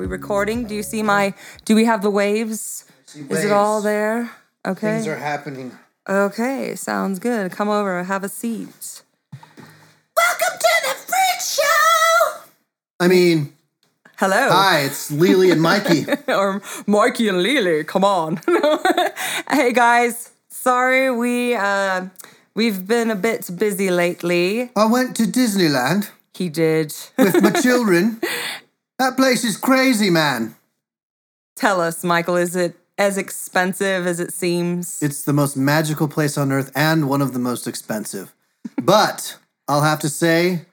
we recording? Do you see my? Do we have the waves? Is it all there? Okay. Things are happening. Okay, sounds good. Come over, have a seat. Welcome to the Freak Show! I mean, Hello. hi, it's Lily and Mikey. or Mikey and Lily, come on. hey guys, sorry we uh we've been a bit busy lately. I went to Disneyland He did. with my children. That place is crazy, man. Tell us, Michael, is it as expensive as it seems? It's the most magical place on earth and one of the most expensive. But I'll have to say,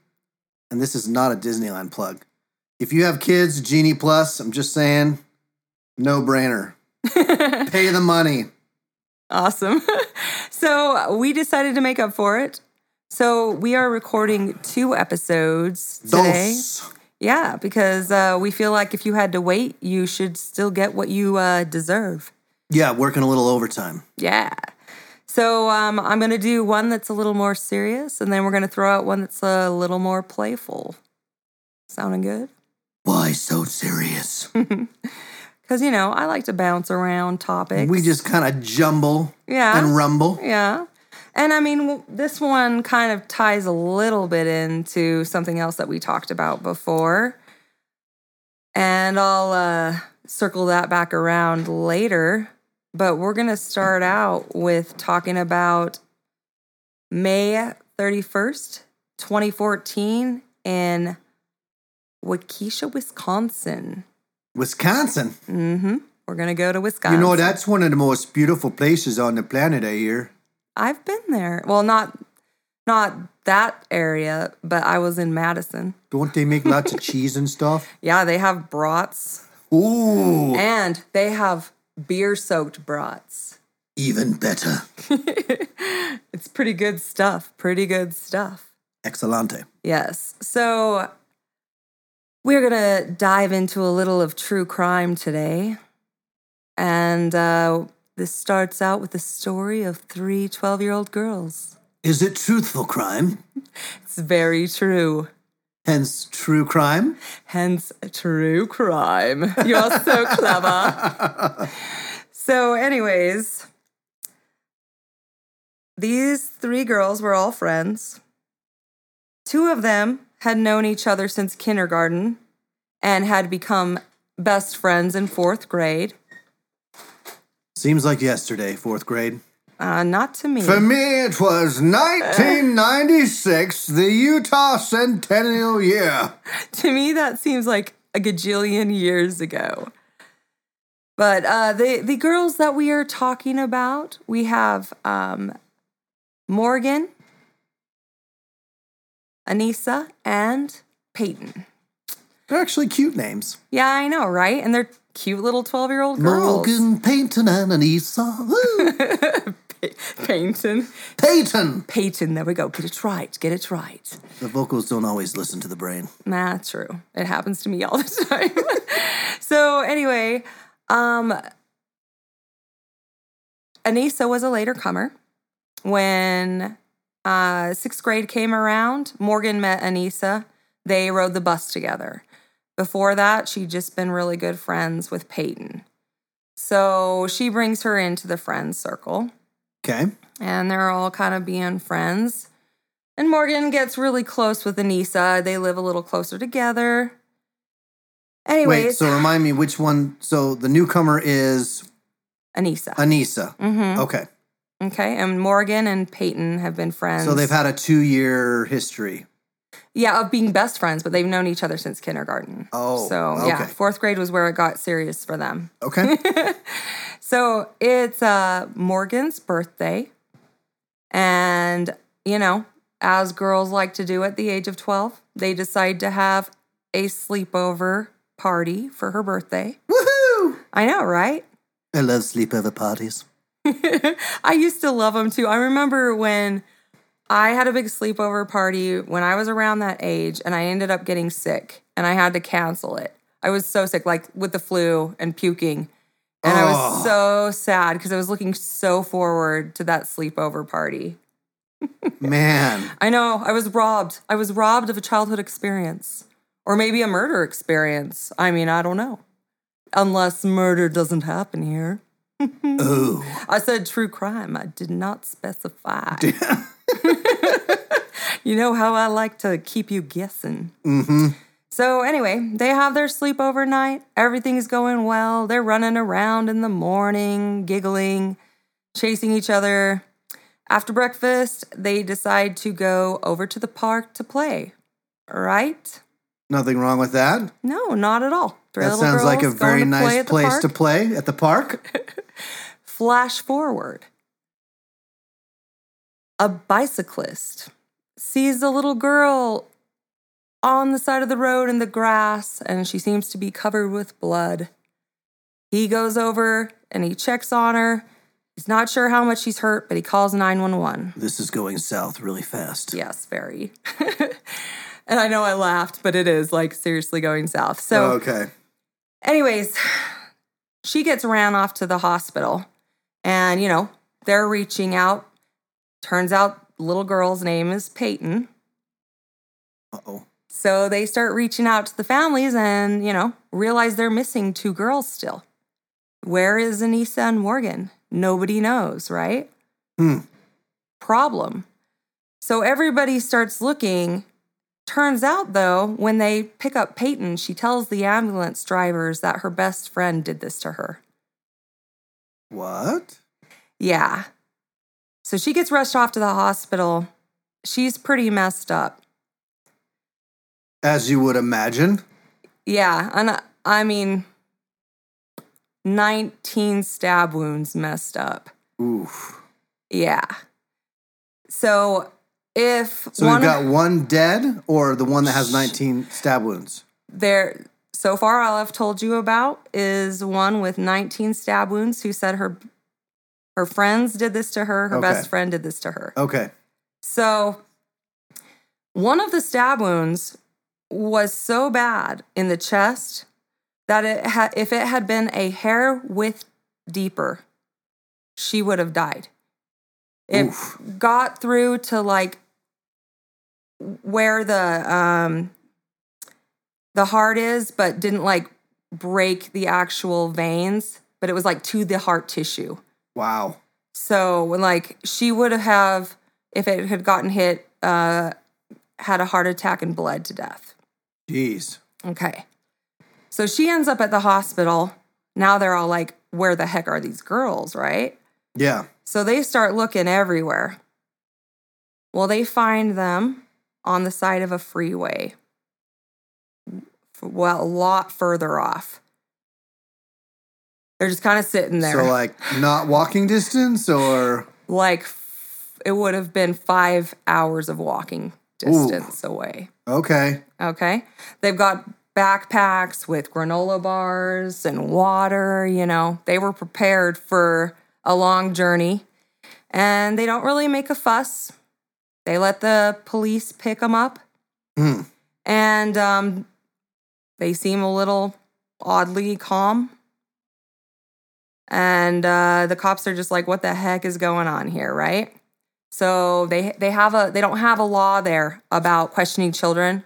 and this is not a Disneyland plug, if you have kids, Genie Plus, I'm just saying, no brainer. Pay the money. Awesome. so we decided to make up for it. So we are recording two episodes today. Dos. Yeah, because uh, we feel like if you had to wait, you should still get what you uh, deserve. Yeah, working a little overtime. Yeah. So um, I'm going to do one that's a little more serious, and then we're going to throw out one that's a little more playful. Sounding good? Why so serious? Because, you know, I like to bounce around topics. We just kind of jumble Yeah. and rumble. Yeah. And I mean, this one kind of ties a little bit into something else that we talked about before. And I'll uh, circle that back around later. But we're going to start out with talking about May 31st, 2014, in Waukesha, Wisconsin. Wisconsin. Mm hmm We're going to go to Wisconsin. You know, that's one of the most beautiful places on the planet, I hear. I've been there. Well, not not that area, but I was in Madison. Don't they make lots of cheese and stuff? Yeah, they have brats Ooh, and they have beer soaked brats. even better. It's pretty good stuff. Pretty good stuff. Excelente. Yes. So we're going to dive into a little of true crime today. And uh, this starts out with the story of three 12 year old girls. Is it truthful crime? It's very true. Hence, true crime? Hence, true crime. You're so clever. so, anyways, these three girls were all friends. Two of them had known each other since kindergarten and had become best friends in fourth grade. Seems like yesterday, fourth grade. Uh, not to me. For me, it was 1996, the Utah Centennial Year. to me, that seems like a gajillion years ago. But uh, the the girls that we are talking about, we have um, Morgan, Anissa, and Peyton. They're actually cute names. Yeah, I know, right? And they're cute little twelve year old girls. Morgan, Peyton, and Anissa. Woo! Peyton, Peyton! Peyton. There we go. Get it right. Get it right. The vocals don't always listen to the brain. Nah, true. It happens to me all the time. so anyway, um Anissa was a later comer. When uh sixth grade came around, Morgan met Anissa. They rode the bus together. Before that, she'd just been really good friends with Peyton. So she brings her into the friends circle Okay. and they're all kind of being friends. And Morgan gets really close with Anissa. They live a little closer together. Anyways, Wait, so remind me which one. So the newcomer is Anissa. Anissa. hmm Okay. Okay, and Morgan and Peyton have been friends. So they've had a two year history. Yeah, of being best friends, but they've known each other since kindergarten. Oh, so yeah, fourth grade was where it got serious for them. Okay. So it's uh, Morgan's birthday. And, you know, as girls like to do at the age of 12, they decide to have a sleepover party for her birthday. Woohoo! I know, right? I love sleepover parties. I used to love them too. I remember when I had a big sleepover party when I was around that age and I ended up getting sick and I had to cancel it. I was so sick, like with the flu and puking. And I was Oh. so sad because I was looking so forward to that sleepover party. Man. I know, I was robbed. I was robbed of a childhood experience. Or maybe a murder experience. I mean, I don't know. Unless murder doesn't happen here. Ooh. I said true crime. I did not specify. you know how I like to keep you guessing. Mm-hmm. So, anyway, they have their sleep overnight. Everything's going well. They're running around in the morning, giggling, chasing each other. After breakfast, they decide to go over to the park to play. Right? Nothing wrong with that. No, not at all. Three That sounds like a very nice place to play at the park. Flash forward. A bicyclist sees a little girl on the side of the road in the grass, and she seems to be covered with blood. He goes over and he checks on her. He's not sure how much she's hurt, but he calls 911. This is going south really fast. Yes, very. and I know I laughed, but it is like seriously going south. So, Oh, okay. Anyways, she gets ran off to the hospital. And, you know, they're reaching out. Turns out little girl's name is Peyton. Uh oh. So they start reaching out to the families and, you know, realize they're missing two girls still. Where is Anissa and Morgan? Nobody knows, right? Hmm. Problem. So everybody starts looking. Turns out, though, when they pick up Peyton, she tells the ambulance drivers that her best friend did this to her. What? Yeah. So she gets rushed off to the hospital. She's pretty messed up. As you would imagine. Yeah. And I- I mean, 19 stab wounds messed up. Oof. Yeah. So if So we've got one dead or the one that has 19 stab wounds. there so far all I've told you about is one with 19 stab wounds who said her her friends did this to her, her Okay. best friend did this to her. Okay. So one of the stab wounds was so bad in the chest that it had if it had been a hair width deeper, she would have died. It Oof. got through to like where the um the heart is, but didn't like break the actual veins, but it was like to the heart tissue. Wow. So when like she would have, if it had gotten hit, uh, had a heart attack and bled to death. Jeez. Okay. So she ends up at the hospital. Now they're all like, where the heck are these girls, right? Yeah. So they start looking everywhere. Well, they find them on the side of a freeway. Well, a lot further off. They're just kind of sitting there. So like not walking distance or like f- it would have been five hours of walking distance away. okay. Okay. They've got backpacks with granola bars and water, you know, they were prepared for a long journey and they don't really make a fuss. They let the police pick them up Hmm. and um, they seem a little oddly calm. And uh, the cops are just like, "What the heck is going on here?" Right? So they they have a they don't have a law there about questioning children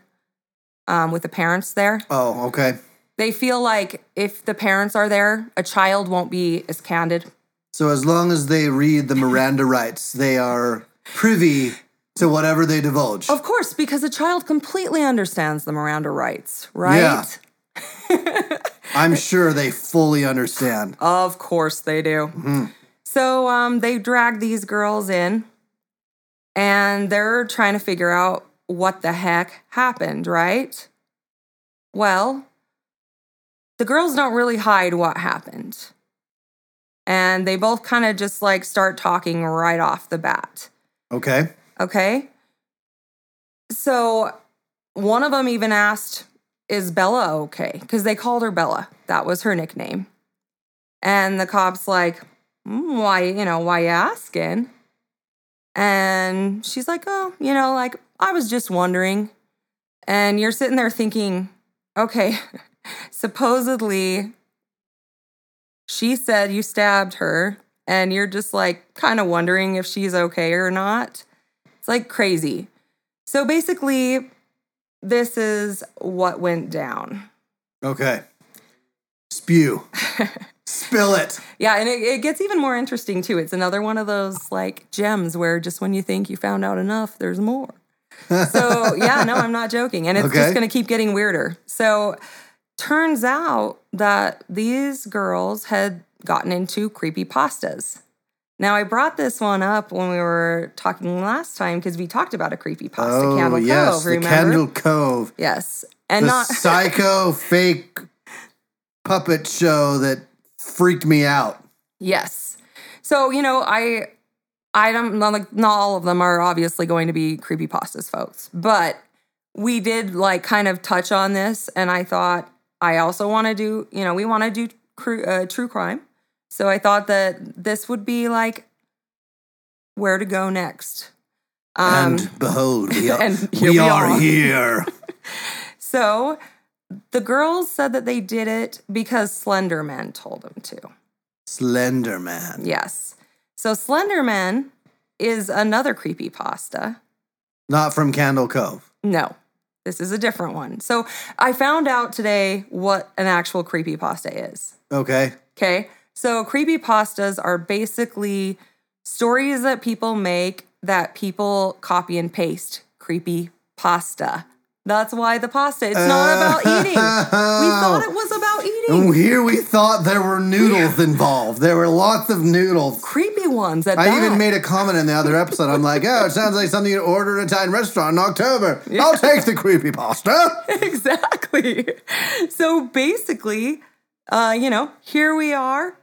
um, with the parents there. Oh, okay. They feel like if the parents are there, a child won't be as candid. So as long as they read the Miranda rights, they are privy to whatever they divulge. Of course, because a child completely understands the Miranda rights, right? Yeah. I'm sure they fully understand. Of course they do. So um, they drag these girls in and they're trying to figure out what the heck happened, right? Well, the girls don't really hide what happened. And they both kind of just like start talking right off the bat. Okay. Okay. So one of them even asked, Is Bella okay? Because they called her Bella. That was her nickname. And the cop's like, "Mm, Why, you know, why you asking? And she's like, Oh, you know, like, I was just wondering. And you're sitting there thinking, Okay, supposedly she said you stabbed her, and you're just like kind of wondering if she's okay or not. It's like crazy. So basically, this is what went down. Okay. Spew. Spill it. Yeah, and it, it gets even more interesting too. It's another one of those like gems where just when you think you found out enough, there's more. So yeah, no, I'm not joking. And it's Okay. just gonna keep getting weirder. So turns out that these girls had gotten into creepy pastas. Now I brought this one up when we were talking last time because we talked about a creepy pasta Oh, Candle yes. Cove, the? Candle Cove. yes. And the not psycho fake puppet show that freaked me out. Yes. So, you know, I I don't not like not all of them are obviously going to be creepy pastas folks, but we did like kind of touch on this and I thought I also want to do, you know, we want to do cru- uh, true crime. So I thought that this would be like where to go next. Um and behold, we are, and here we we are are. here. so the girls said that they did it because Slenderman told them to. Slenderman. Yes. So Slenderman is another creepy pasta. Not from Candle Cove. No, this is a different one. So I found out today what an actual creepy pasta is. Okay. Okay. So creepy pastas are basically stories that people make that people copy and paste. Creepy pasta. That's why the pasta. It's not about eating. We thought it was about eating. And here we thought there were noodles involved. There were lots of noodles. Creepy ones at I that. even made a comment in the other episode. I'm like, oh, it sounds like something you'd order at an Italian restaurant in October. I'll take the creepy pasta. exactly. So basically, uh, you know, here we are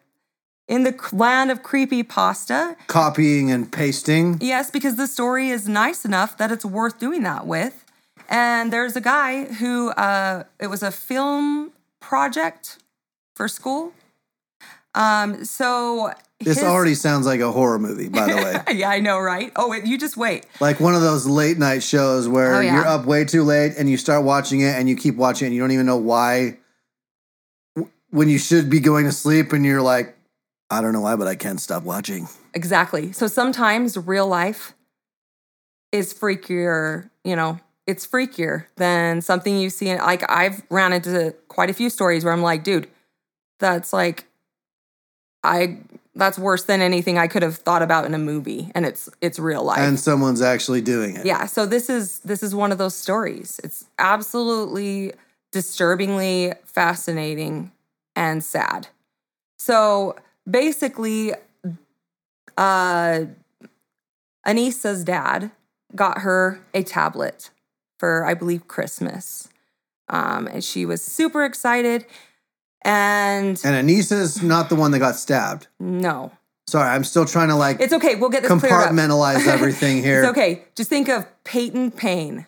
in the land of creepy pasta. Copying and pasting. Yes, because the story is nice enough that it's worth doing that with. And there's a guy who uh, it was a film project for school. Um, so This his- already sounds like a horror movie, by the way. yeah, I know, right? Oh, wait, you just wait. like one of those late night shows where Oh, yeah. you're up way too late and you start watching it and you keep watching it and you don't even know why when you should be going to sleep and you're like I don't know why but I can't stop watching. Exactly. So sometimes real life is freakier, you know, it's freakier than something you see. In, like I've ran into quite a few stories where I'm like, dude, that's like, I, that's worse than anything I could have thought about in a movie. And it's, it's real life. And someone's actually doing it. yeah. So this is, this is one of those stories. It's absolutely disturbingly fascinating and sad. So basically, uh, Anissa's dad got her a tablet for, I believe, Christmas. Um, and she was super excited. And And Anissa's not the one that got stabbed. no, Sorry, I'm still trying to like it's okay. We'll get this compartmentalize everything here. It's okay. Just think of Peyton Payne.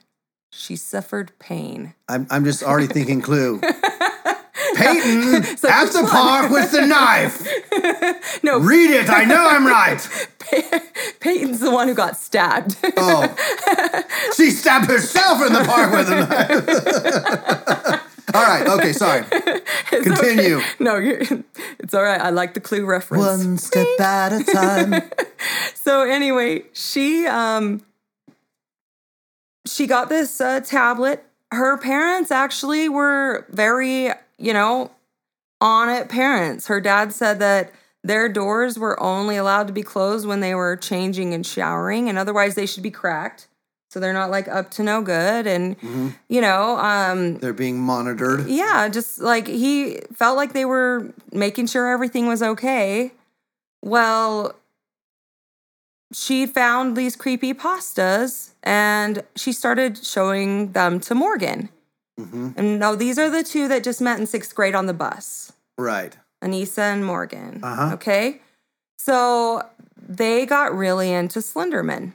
She suffered pain. I'm I'm just already thinking clue. Peyton like, at the one? park with the knife. No, Read it. I know I'm right. Peyton's the one who got stabbed. Oh, she stabbed herself in the park with a knife. all right. Okay. Sorry. It's Continue. okay. No, you're, it's all right. I like the clue reference. One step at a time. So anyway, she um she got this uh, tablet. Her parents actually were very, you know, on it parents. Her dad said that their doors were only allowed to be closed when they were changing and showering, and otherwise they should be cracked. So they're not like up to no good. And you know, um, They're being monitored. yeah, just like he felt like they were making sure everything was okay. Well, she found these creepy pastas and she started showing them to Morgan. Mhm. And no, these are the two that just met in sixth grade on the bus Right. Anissa and Morgan. Uh-huh. Okay. So they got really into Slenderman.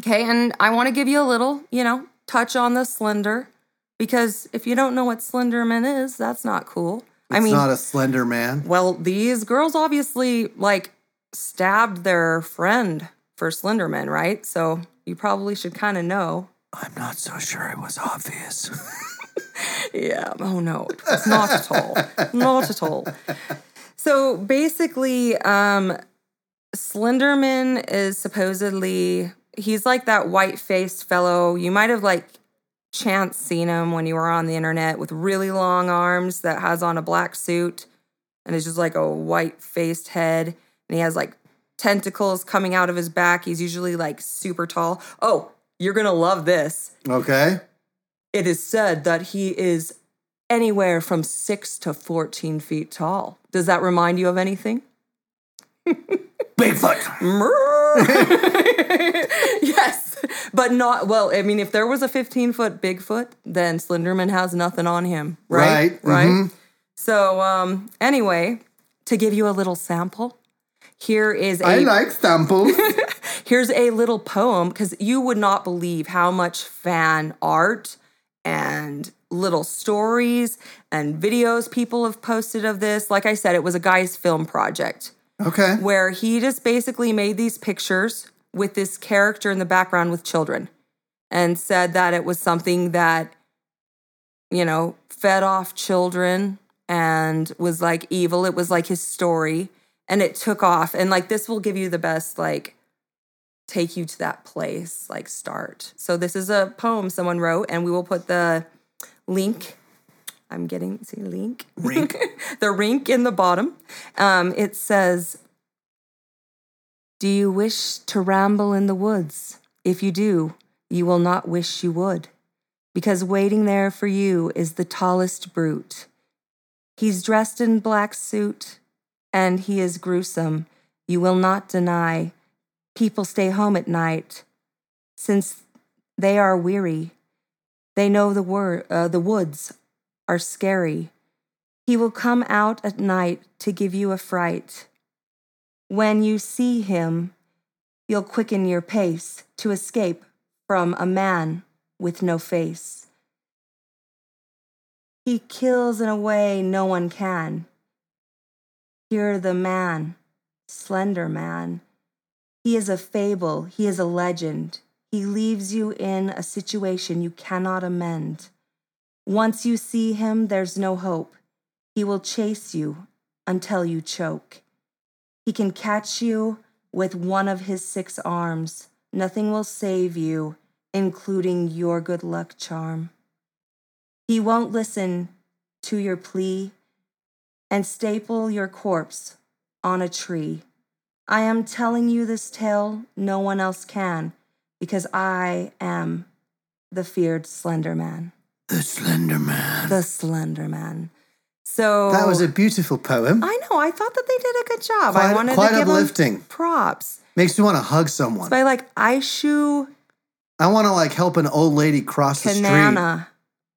Okay. And I want to give you a little, you know, touch on the Slender because if you don't know what Slenderman is, that's not cool. It's I mean, not a slender man. well, these girls obviously like stabbed their friend for Slenderman, right? So you probably should kind of know. I'm not so sure it was obvious. Yeah. Oh no, it's not at all. Not at all. So basically, um, Slenderman is supposedly he's like that white faced fellow. You might have like chance seen him when you were on the internet with really long arms that has on a black suit and it's just like a white faced head and he has like tentacles coming out of his back. He's usually like super tall. Oh, you're gonna love this. Okay. It is said that he is anywhere from six to 14 feet tall. Does that remind you of anything? Bigfoot. yes, but not well. I mean, if there was a 15 foot Bigfoot, then Slenderman has nothing on him, right? Right, Right. mhm. So, um, anyway, to give you a little sample, here is a I like samples. here's a little poem because you would not believe how much fan art and little stories and videos people have posted of this. Like I said, it was a guy's film project okay. where he just basically made these pictures with this character in the background with children and said that it was something that, you know, fed off children and was like evil. It was like his story and it took off. And like this will give you the best, like, take you to that place, like, start. So this is a poem someone wrote, and we will put the link. I'm getting, see, link? Rink. the rink in the bottom. Um, it says, Do you wish to ramble in the woods? If you do, you will not wish you would, because waiting there for you is the tallest brute. He's dressed in black suit, and he is gruesome. You will not deny. People stay home at night, since they are weary. They know the wor- uh, the woods are scary. He will come out at night to give you a fright. When you see him, you'll quicken your pace to escape from a man with no face. He kills in a way no one can. Hear the man, Slender Man. He is a fable, he is a legend. He leaves you in a situation you cannot amend. Once you see him, there's no hope. He will chase you until you choke. He can catch you with one of his six arms. Nothing will save you, including your good luck charm. He won't listen to your plea and staple your corpse on a tree. I am telling you this tale, no one else can, because I am the feared Slender Man. The Slender Man. The Slender Man. So That was a beautiful poem. I know. I thought that they did a good job. I wanted quite to give uplifting. them props. Makes me want to hug someone. By like Aishu I want to like help an old lady cross the street.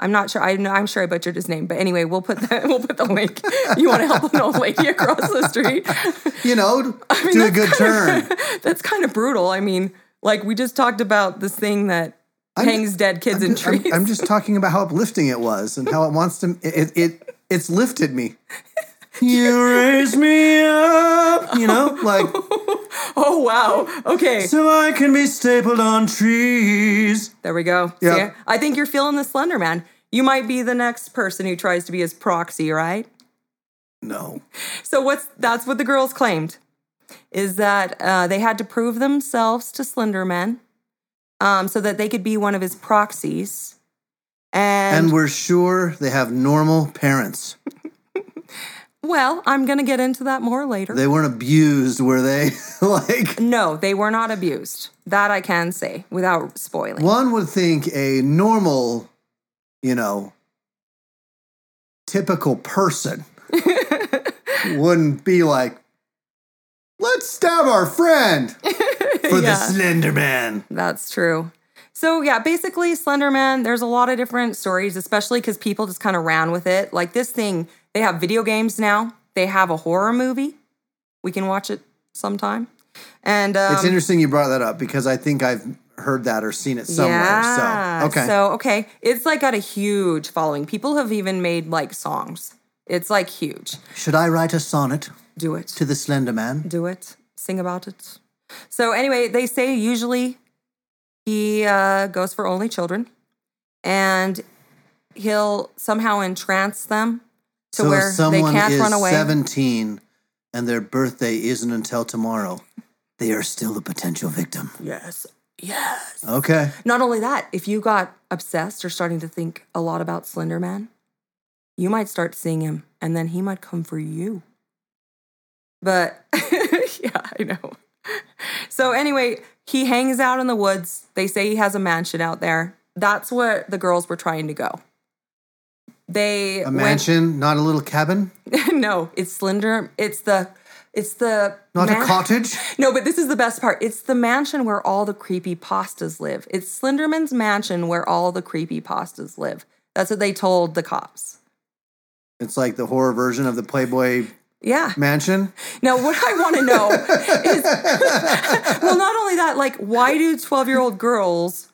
I'm not sure. I know. I'm sure I butchered his name, but anyway, we'll put the we'll put the link. You want to help an old lady across the street? You know, mean, do a good turn. That's kind of brutal. I mean, like we just talked about this thing that I'm- hangs dead kids in I'm, trees. I'm just talking about how uplifting it was and how it wants to. It it it's lifted me. You raise me up, you know, like oh wow. Okay, so I can be stapled on trees. there we go. Yeah. I think you're feeling the Slender Man. You might be the next person who tries to be his proxy, right? No, So what's that's what the girls claimed is that uh, they had to prove themselves to Slenderman um, so that they could be one of his proxies. And, and we're sure they have normal parents. well, I'm going to get into that more later. They weren't abused, were they? like no, they were not abused. That I can say without spoiling. one would think a normal, you know, typical person wouldn't be like, let's stab our friend for the Yeah. Slender Man. That's true. So yeah, basically Slenderman, there's a lot of different stories, especially because people just kind of ran with it. Like this thing, they have video games now. They have a horror movie. We can watch it sometime. And um, It's interesting you brought that up because I think I've heard that or seen it somewhere. Yeah. So, okay. So okay, it's like got a huge following. People have even made like songs. It's like huge. Should I write a sonnet Do it. to the Slender Man? Do it. Sing about it. So anyway, they say usually he uh, goes for only children, and he'll somehow entrance them to so where they can't is run away. 17 and their birthday isn't until tomorrow, they are still a potential victim. Yes. Yes. Okay. Not only that, if you got obsessed or starting to think a lot about Slender Man, you might start seeing him and then he might come for you. But yeah, I know. So anyway, he hangs out in the woods. They say he has a mansion out there. That's what the girls were trying to go. They A went- mansion, not a little cabin, no, it's Slender. It's the it's the not a cottage. no, but this is the best part. It's the mansion where all the creepy pastas live. It's Slenderman's mansion where all the creepy pastas live. That's what they told the cops. It's like the horror version of the Playboy Yeah. Mansion. Now, what I want to know is well, not only that, like, why do 12 year old girls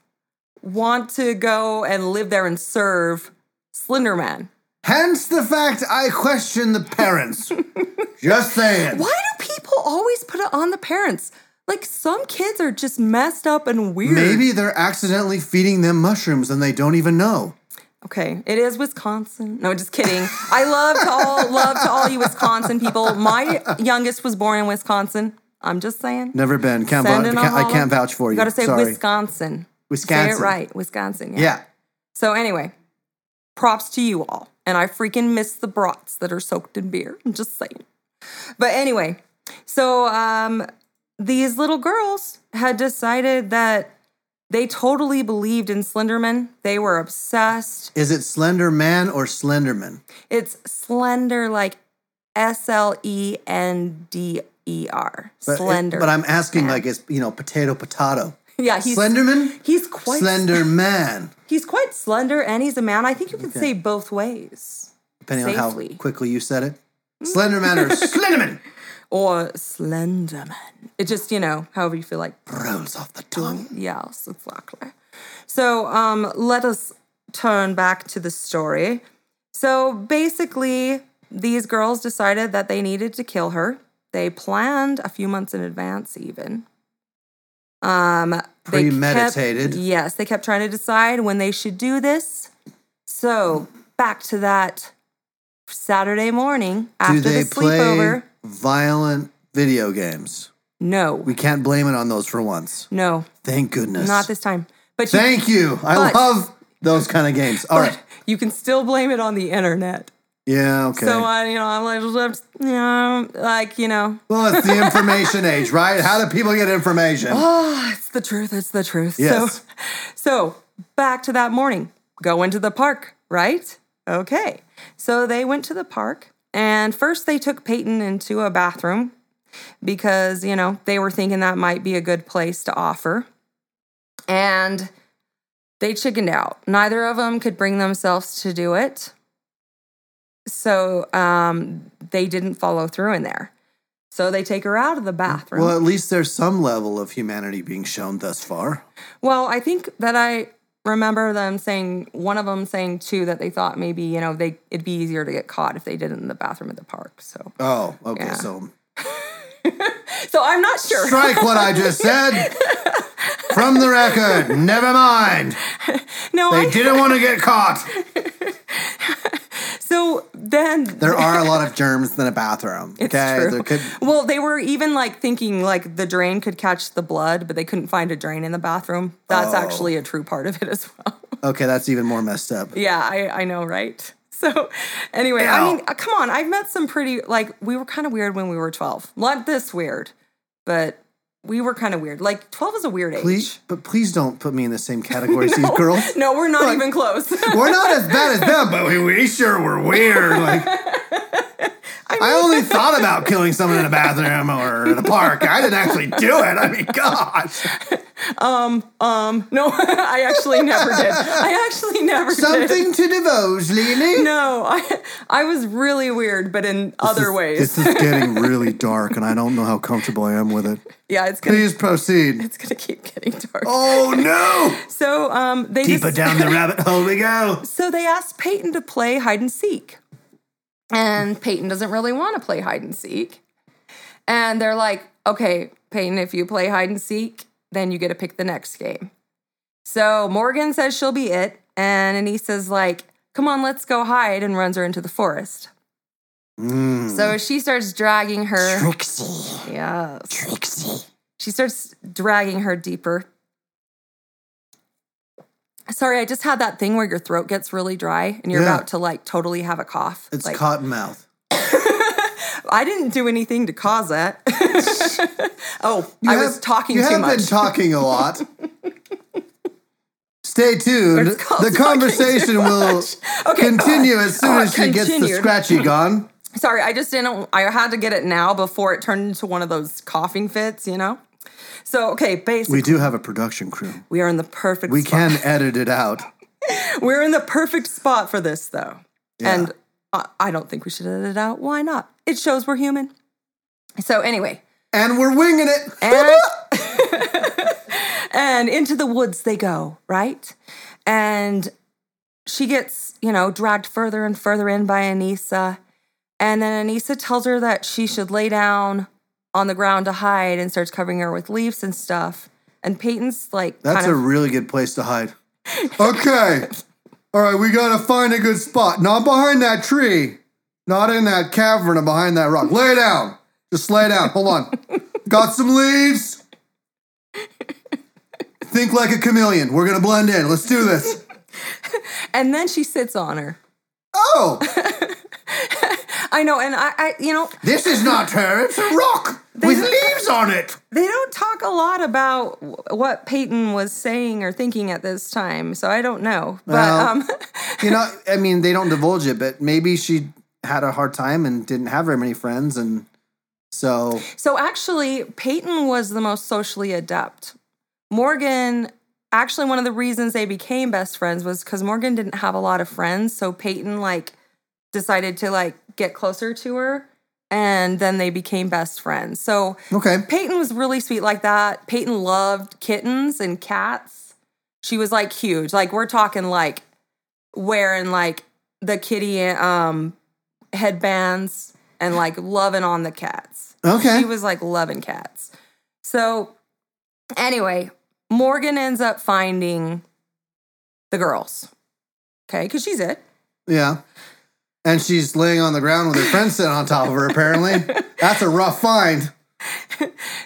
want to go and live there and serve Slenderman? Hence the fact I question the parents. Just saying. Why do people always put it on the parents? Like, some kids are just messed up and weird. Maybe they're accidentally feeding them mushrooms and they don't even know. Okay, it is Wisconsin. No, just kidding. I love to all love to all you Wisconsin people. My youngest was born in Wisconsin. I'm just saying. Never been. Can't vou- Sending a can't- I can't vouch for you. You gotta say Sorry. Wisconsin. Wisconsin. Say it right, Wisconsin. Yeah. Yeah. So anyway, props to you all. And I freaking miss the brats that are soaked in beer. I'm just saying. But anyway, so um, these little girls had decided that they totally believed in Slenderman. They were obsessed. Is it Slender Man or Slenderman? It's slender, like S L E N D E R. Slender. But I'm asking, Man. like, it's, you know, potato, potato. yeah, he's Slenderman? He's quite Slender Man. He's quite slender, and he's a man. I think you could say both ways, Depending on Safely. how quickly you said it. Slender Man or Slenderman? or Slenderman. It just you know, however you feel like. Rolls off the tongue. Yes, exactly. So um, let us turn back to the story. So basically, these girls decided that they needed to kill her. They planned a few months in advance, even. Um, they kept- Premeditated. yes, they kept trying to decide when they should do this. So back to that Saturday morning after the sleepover. violent video games? No, We can't blame it on those for once. no, Thank goodness. not this time. But you Thank you. I But- love those kind of games. All right. You can still blame it on the internet. Yeah, okay. So I, you know, I'm like, you know, like, you know, well, it's the information age, right? How do people get information? oh, it's the truth. It's the truth. Yes. So, so back to that morning. Go into the park, right? Okay. So they went to the park, and first they took Peyton into a bathroom because you know they were thinking that might be a good place to offer, and they chickened out. Neither of them could bring themselves to do it. So um, they didn't follow through in there. So they take her out of the bathroom. Well, at least there's some level of humanity being shown thus far. Well, I think that I remember them saying one of them saying too that they thought maybe you know they it'd be easier to get caught if they did it in the bathroom at the park. So, Oh, okay. Yeah. So so I'm not sure. strike what I just said from the record. Never mind. no, They I, didn't want to get caught. so then There are a lot of germs in a bathroom. It's okay, true. could. well, they were even like thinking like the drain could catch the blood, but they couldn't find a drain in the bathroom. That's Oh. actually a true part of it as well. Okay, that's even more messed up. Yeah, I, I know, right? So, anyway, Ew. I mean, uh, come on. I've met some pretty, like, we were kind of weird when we were 12. Not this weird, but we were kind of weird. Like, 12 is a weird age. Please, but please don't put me in the same category as these girls. No, we're not Like- even close. We're not as bad as them, but we, we sure were weird. Like, I only thought about killing someone in a bathroom or in a park. I didn't actually do it. I mean, gosh. Um, um, no, I actually never did. I actually never did. Something to divulge, Lily. No, I, I was really weird, but in other ways. This is getting really dark, and I don't know how comfortable I am with it. yeah, it's gonna, Please proceed. it's gonna keep getting dark. Oh no! So, um, they Deeper just, down the rabbit hole we go. So they asked Peyton to play hide and seek. And Peyton doesn't really want to play hide and seek. And they're like, okay, Peyton, if you play hide and seek, then you get to pick the next game. So Morgan says she'll be it. And Anissa says, like, come on, let's go hide, and runs her into the forest. Mm. So she starts dragging her. Trixie. Yes. Trixie. She starts dragging her deeper Sorry, I just had that thing where your throat gets really dry and you're Yeah. about to like totally have a cough. It's like, cotton mouth. I didn't do anything to cause that. oh, You I have- was talking too much. You have been talking a lot. Stay tuned. The conversation will. Okay, continue as soon oh, as she gets the scratchy gone. Sorry, I just didn't. I had to get it now before it turned into one of those coughing fits, you know. So okay, basically, We do have a production crew. we are in the perfect. We spot. can edit it out. We're in the perfect spot for this, though. Yeah. And I, I don't think we should edit it out. Why not? It shows we're human. So anyway, And we're winging it. and and into the woods they go, right? And she gets, you know, dragged further and further in by Anissa. And then Anissa tells her that she should lay down on the ground to hide and starts covering her with leaves and stuff. And Peyton's like, That's a of, really good place to hide. Okay. All right, we gotta find a good spot. Not behind that tree. Not in that cavern or behind that rock. Lay down. Just lay down. Hold on. Got some leaves. Think like a chameleon. We're gonna blend in. Let's do this. and then she sits on her. Oh, I know, and I, I you know, this is not her. It's a rock with leaves on it. they don't talk a lot about what Peyton was saying or thinking at this time, so I don't know. But Well- um, You know, I mean, they don't divulge it, but maybe she had a hard time and didn't have very many friends, and so so actually, Peyton was the most socially adept. Morgan, actually, one of the reasons they became best friends was because Morgan didn't have a lot of friends, so Peyton like decided to like get closer to her, and then they became best friends. So okay. Peyton was really sweet like that. Peyton loved kittens and cats. She was like huge. Like we're talking like wearing like the kitty um headbands and like loving on the cats. Okay. She was like loving cats. So anyway, Morgan ends up finding the girls. Okay, because she's it. Yeah. And she's laying on the ground with her friend sitting on top of her, apparently. That's a rough find.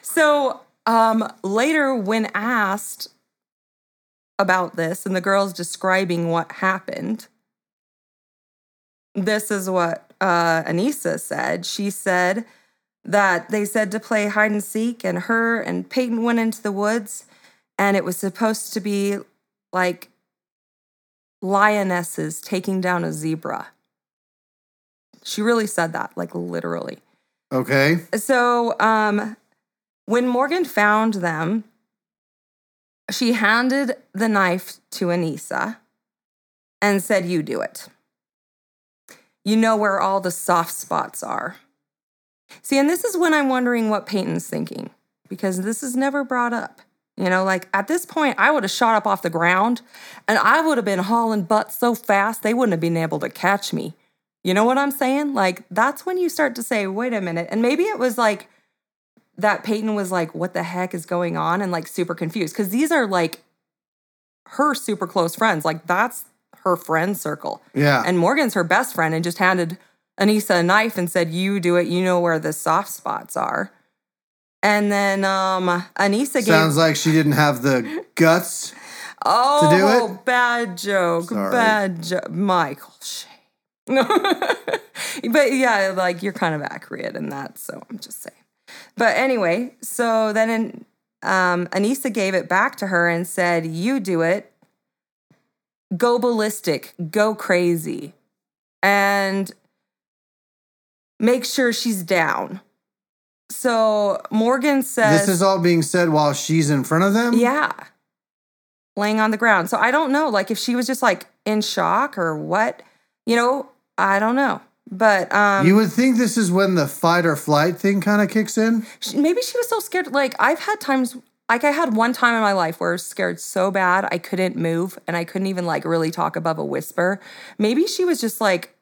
So um, later, when asked about this and the girls describing what happened, this is what uh, Anissa said. She said that they said to play hide and seek, and her and Peyton went into the woods, and it was supposed to be like lionesses taking down a zebra. She really said that, like literally. Okay. So, um, when Morgan found them, she handed the knife to Anissa and said, You do it. You know where all the soft spots are. See, and this is when I'm wondering what Peyton's thinking, because this is never brought up. You know, like at this point, I would have shot up off the ground and I would have been hauling butt so fast they wouldn't have been able to catch me. You know what I'm saying? Like, that's when you start to say, wait a minute. And maybe it was like that Peyton was like, what the heck is going on? And like super confused. Cause these are like her super close friends. Like, that's her friend circle. Yeah. And Morgan's her best friend and just handed Anissa a knife and said, You do it. You know where the soft spots are. And then um, Anissa gave. Sounds like she didn't have the guts. oh, do it? bad joke. Sorry. Bad joke. Michael, shame. No. but yeah, like you're kind of accurate in that. So I'm just saying. But anyway, so then in, um, Anissa gave it back to her and said, You do it. Go ballistic. Go crazy. And make sure she's down. So Morgan says, This is all being said while she's in front of them? Yeah. Laying on the ground. So I don't know, like if she was just like in shock or what, you know, I don't know. But um You would think this is when the fight or flight thing kind of kicks in. she- maybe she was so scared. Like I've had times, like I had one time in my life where I was scared so bad I couldn't move and I couldn't even like really talk above a whisper. Maybe she was just like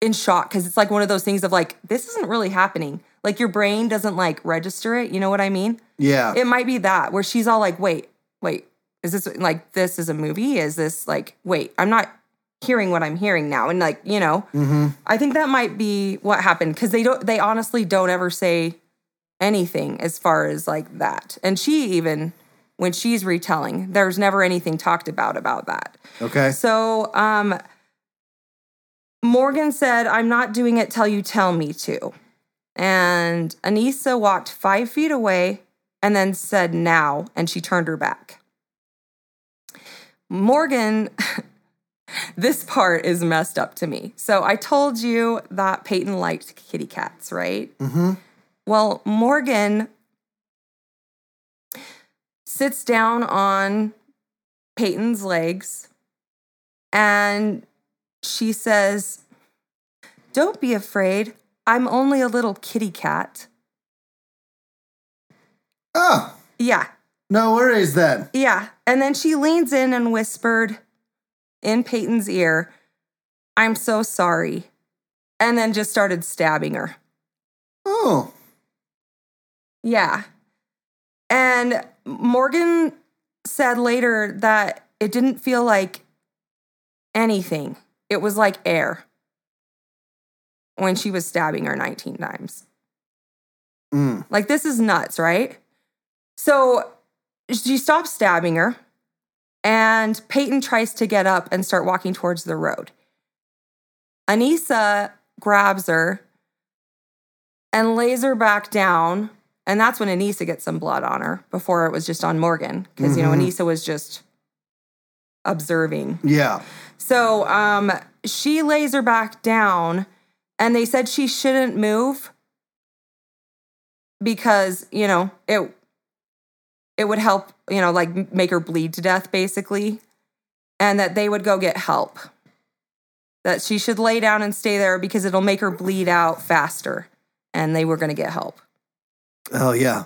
in shock because it's like one of those things of like this isn't really happening. Like your brain doesn't like register it. You know what I mean? Yeah. It might be that where she's all like, wait, wait, is this like this is a movie? Is this like, wait, I'm not hearing what I'm hearing now. And like, you know, mm-hmm. I think that might be what happened because they don't they honestly don't ever say anything as far as like that. And she even when she's retelling. There's never anything talked about about that. Okay. So, um, Morgan said, I'm not doing it till you tell me to. And Anissa walked five feet away and then said, now. And she turned her back. Morgan, this part is messed up to me. So I told you that Peyton liked kitty cats, right? Mm-hmm. Well, Morgan sits down on Peyton's legs and she says, Don't be afraid. I'm only a little kitty cat. Oh, Yeah, no worries then. yeah. And then she leans in and whispered in Peyton's ear, I'm so sorry. And then just started stabbing her. Oh, Yeah. And Morgan said later that it didn't feel like anything. It was like air when she was stabbing her 19 times. mm. Like, this is nuts, right? So she stops stabbing her, and Peyton tries to get up and start walking towards the road. Anissa grabs her and lays her back down. And that's when Anissa gets some blood on her before it was just on Morgan. Because, you know, Mhm. Anissa was just observing. yeah. So um, she lays her back down, and they said she shouldn't move because you know it it would help you know like make her bleed to death basically, and that they would go get help. That she should lay down and stay there because it'll make her bleed out faster, and they were going to get help. Oh yeah.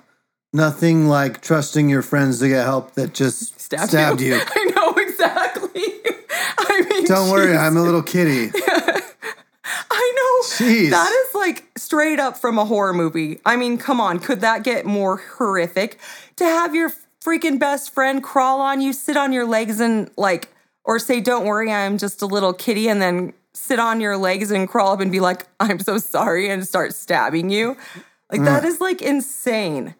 Nothing like trusting your friends to get help that just stabbed, you. I know exactly. I mean, Don't worry. I'm a little kitty. I know. Jeez. That is like straight up from a horror movie. I mean, come on, could that get more horrific? To have your freaking best friend crawl on you, sit on your legs and like, or say, don't worry, I'm just a little kitty, and then sit on your legs and crawl up and be like, I'm so sorry, and start stabbing you. Like, that is like insane.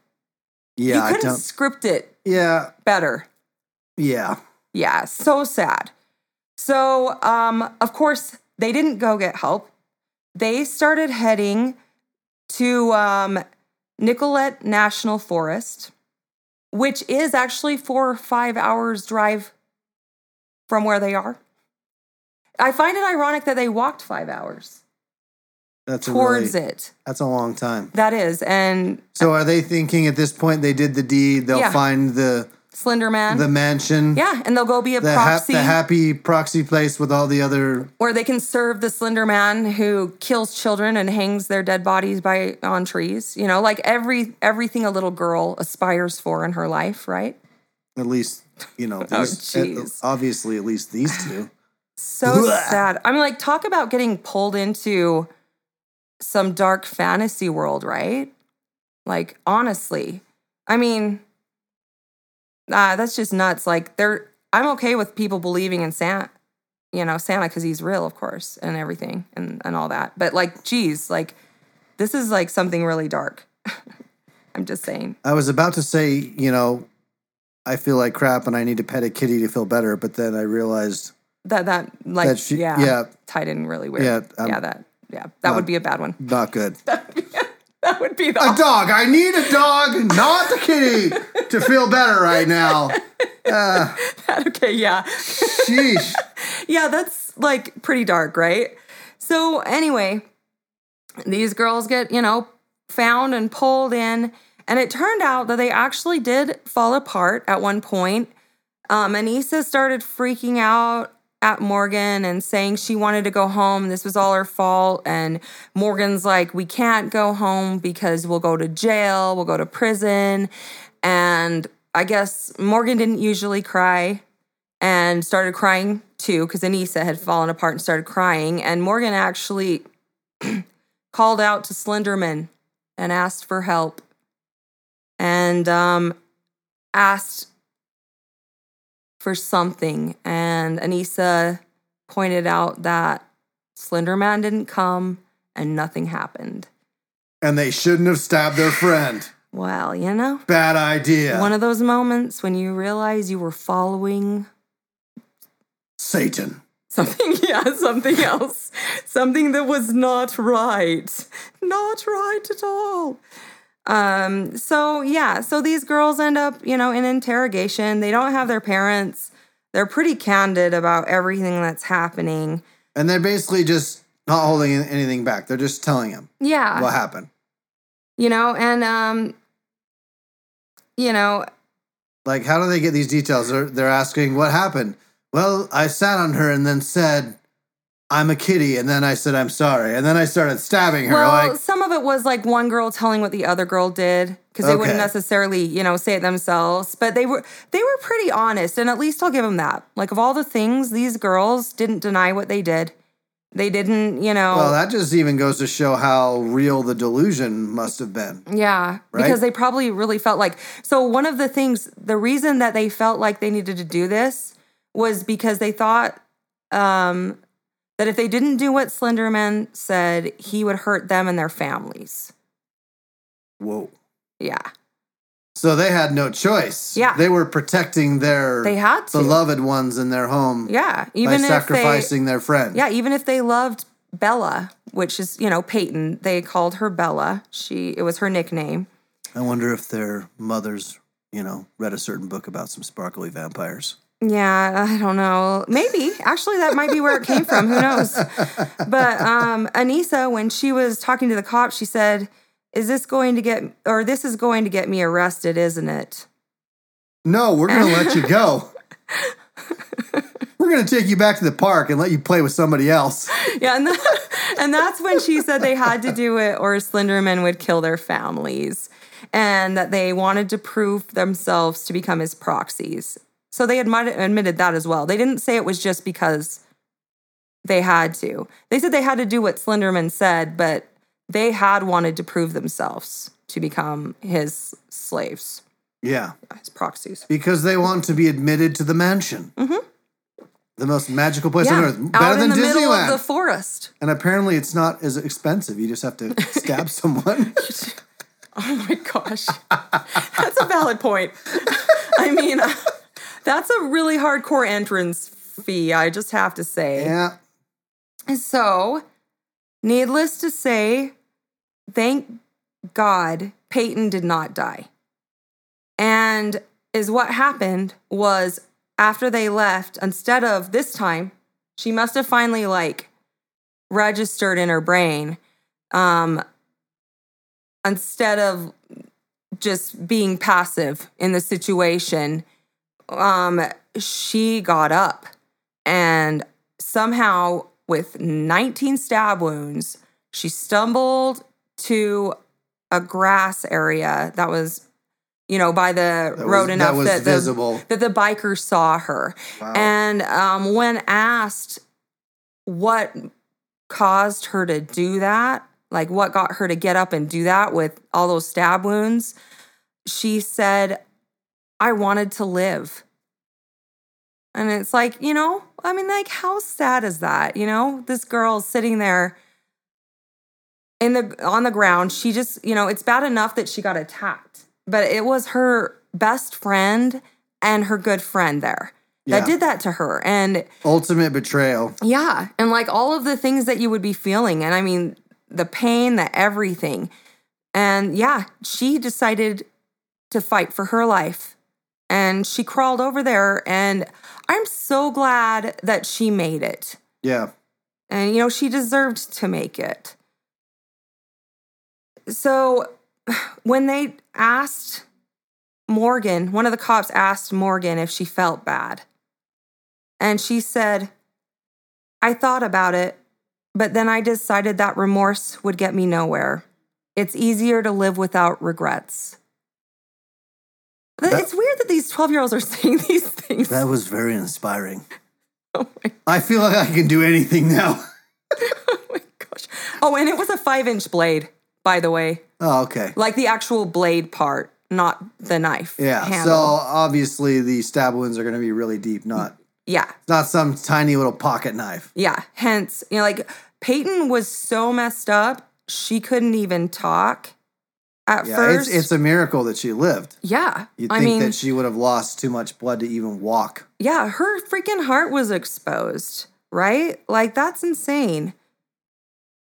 Yeah, you couldn't script it Yeah, better. yeah. Yeah, so sad. So, um, of course, they didn't go get help. They started heading to um, Nicolet National Forest, which is actually four or five hours drive from where they are. I find it ironic that they walked five hours That's towards really, it. That's a long time. That is, and So are they thinking at this point they did the deed? They'll Yeah. find the Slender Man. the mansion. yeah, and they'll go be a The, ha- proxy. the happy proxy place with all the other. where they can serve the slender man who kills children and hangs their dead bodies by on trees you know like every everything a little girl aspires for in her life right At least you know. Oh, at- obviously, at least these two. so sad i mean like talk about getting pulled into some dark fantasy world right like honestly i mean ah, that's just nuts. Like they're i'm okay with people believing in santa you know santa because he's real of course and everything and, and all that. But like geez like this is like something really dark. I'm just saying. I was about to say, you know, I feel like crap and I need to pet a kitty to feel better, but then I realized that that like that she, yeah yeah, tied in really weird. Yeah, I'm- yeah that yeah that not- would be a bad one. not good. that would be the A dog. I need a dog, not the kitty, to feel better right now. Uh, okay yeah sheesh. yeah, that's like pretty dark, right? So, anyway, these girls get, you know, found and pulled in. And it turned out that they actually did fall apart at one point. Um, Anissa started freaking out at Morgan and saying she wanted to go home. This was all her fault. And Morgan's like, we can't go home because we'll go to jail, we'll go to prison. And I guess Morgan didn't usually cry and started crying too because Anissa had fallen apart and started crying. And Morgan actually called out to Slenderman and asked for help and um, asked for something. And Anissa pointed out that Slenderman didn't come and nothing happened. And they shouldn't have stabbed their friend. Well, you know, Bad idea. one of those moments when you realize you were following Satan. something, yeah, something else, something that was not right, not right at all. Um, so yeah, so these girls end up, you know, in interrogation. They don't have their parents. They're pretty candid about everything that's happening. And they're basically just not holding anything back. They're just telling him Yeah. what happened. you know, and um, you know, Like, how do they get these details? They're, they're asking, what happened? Well, I sat on her and then said, I'm a kitty. And then I said, I'm sorry. And then I started stabbing her. well, like, some of it was like one girl telling what the other girl did because they wouldn't necessarily, you know, say it themselves. But they were they were pretty honest, and at least I'll give them that. Like of all the things, these girls didn't deny what they did. They didn't, you know. well, that just even goes to show how real the delusion must have been. Yeah, Right? because they probably really felt like. So, one of the things, the reason that they felt like they needed to do this was because they thought um, that if they didn't do what Slenderman said, he would hurt them and their families. Whoa. Yeah, So they had no choice. Yeah. They were protecting their they had to. beloved ones in their home yeah, by even they. sacrificing their friend. Yeah, even if they loved Bella, which is you know Peyton, they called her Bella. She it was her nickname. I wonder if their mothers, you know, read a certain book about some sparkly vampires. Yeah, I don't know. Maybe. Actually, that might be where it came from. Who knows? But um, Anissa, when she was talking to the cops, she said, Is this going to get, or this is going to get me arrested, isn't it? No, we're going to let you go. We're going to take you back to the park and let you play with somebody else. Yeah. And, that, and that's when she said they had to do it or Slenderman would kill their families and that they wanted to prove themselves to become his proxies. So they admitted, admitted that as well. They didn't say it was just because they had to. They said they had to do what Slenderman said, but they had wanted to prove themselves to become his slaves, Yeah, his proxies. because they want to be admitted to the mansion. Mm-hmm. The most magical place on earth. Better out than in the middle Disneyland. of the forest. and apparently it's not as expensive. You just have to stab someone. Oh my gosh. That's a valid point. I mean, uh, that's a really hardcore entrance fee, I just have to say. yeah. So, needless to say, thank God Peyton did not die. And is what happened was after they left, instead of this time, she must have finally like registered in her brain. Um, instead of just being passive in the situation, um, she got up and somehow with 19 stab wounds, she stumbled to a grass area that was, you know, by the That road was, enough that that, visible. the that the bikers saw her. Wow. And um, when asked what caused her to do that, like what got her to get up and do that with all those stab wounds, she said, I wanted to live. And it's like, you know, I mean, like, how sad is that? You know, this girl's sitting there in the on the ground. She just, you know, it's bad enough that she got attacked, but it was her best friend and her good friend there that Yeah. did that to her. And Ultimate betrayal. yeah, and like all of the things that you would be feeling, and I mean, the pain, the everything. And yeah, she decided to fight for her life. And she crawled over there, and I'm so glad that she made it. Yeah. And, you know, she deserved to make it. So when they asked Morgan, one of the cops asked Morgan if she felt bad. And she said, I thought about it, but then I decided that remorse would get me nowhere. It's easier to live without regrets. Th- That- it's weird that these 12 year olds are saying these things. That was very inspiring. oh my I feel like I can do anything now. Oh my gosh. Oh, and it was a five inch blade, by the way. Oh, okay. Like the actual blade part, not the knife. Yeah. So obviously the stab wounds are going to be really deep, not yeah. not some tiny little pocket knife. Yeah. Hence, you know, like Peyton was so messed up, she couldn't even talk at Yeah, first. it's it's a miracle that she lived. yeah. You'd I think mean, that she would have lost too much blood to even walk. yeah, her freaking heart was exposed, right? Like that's insane.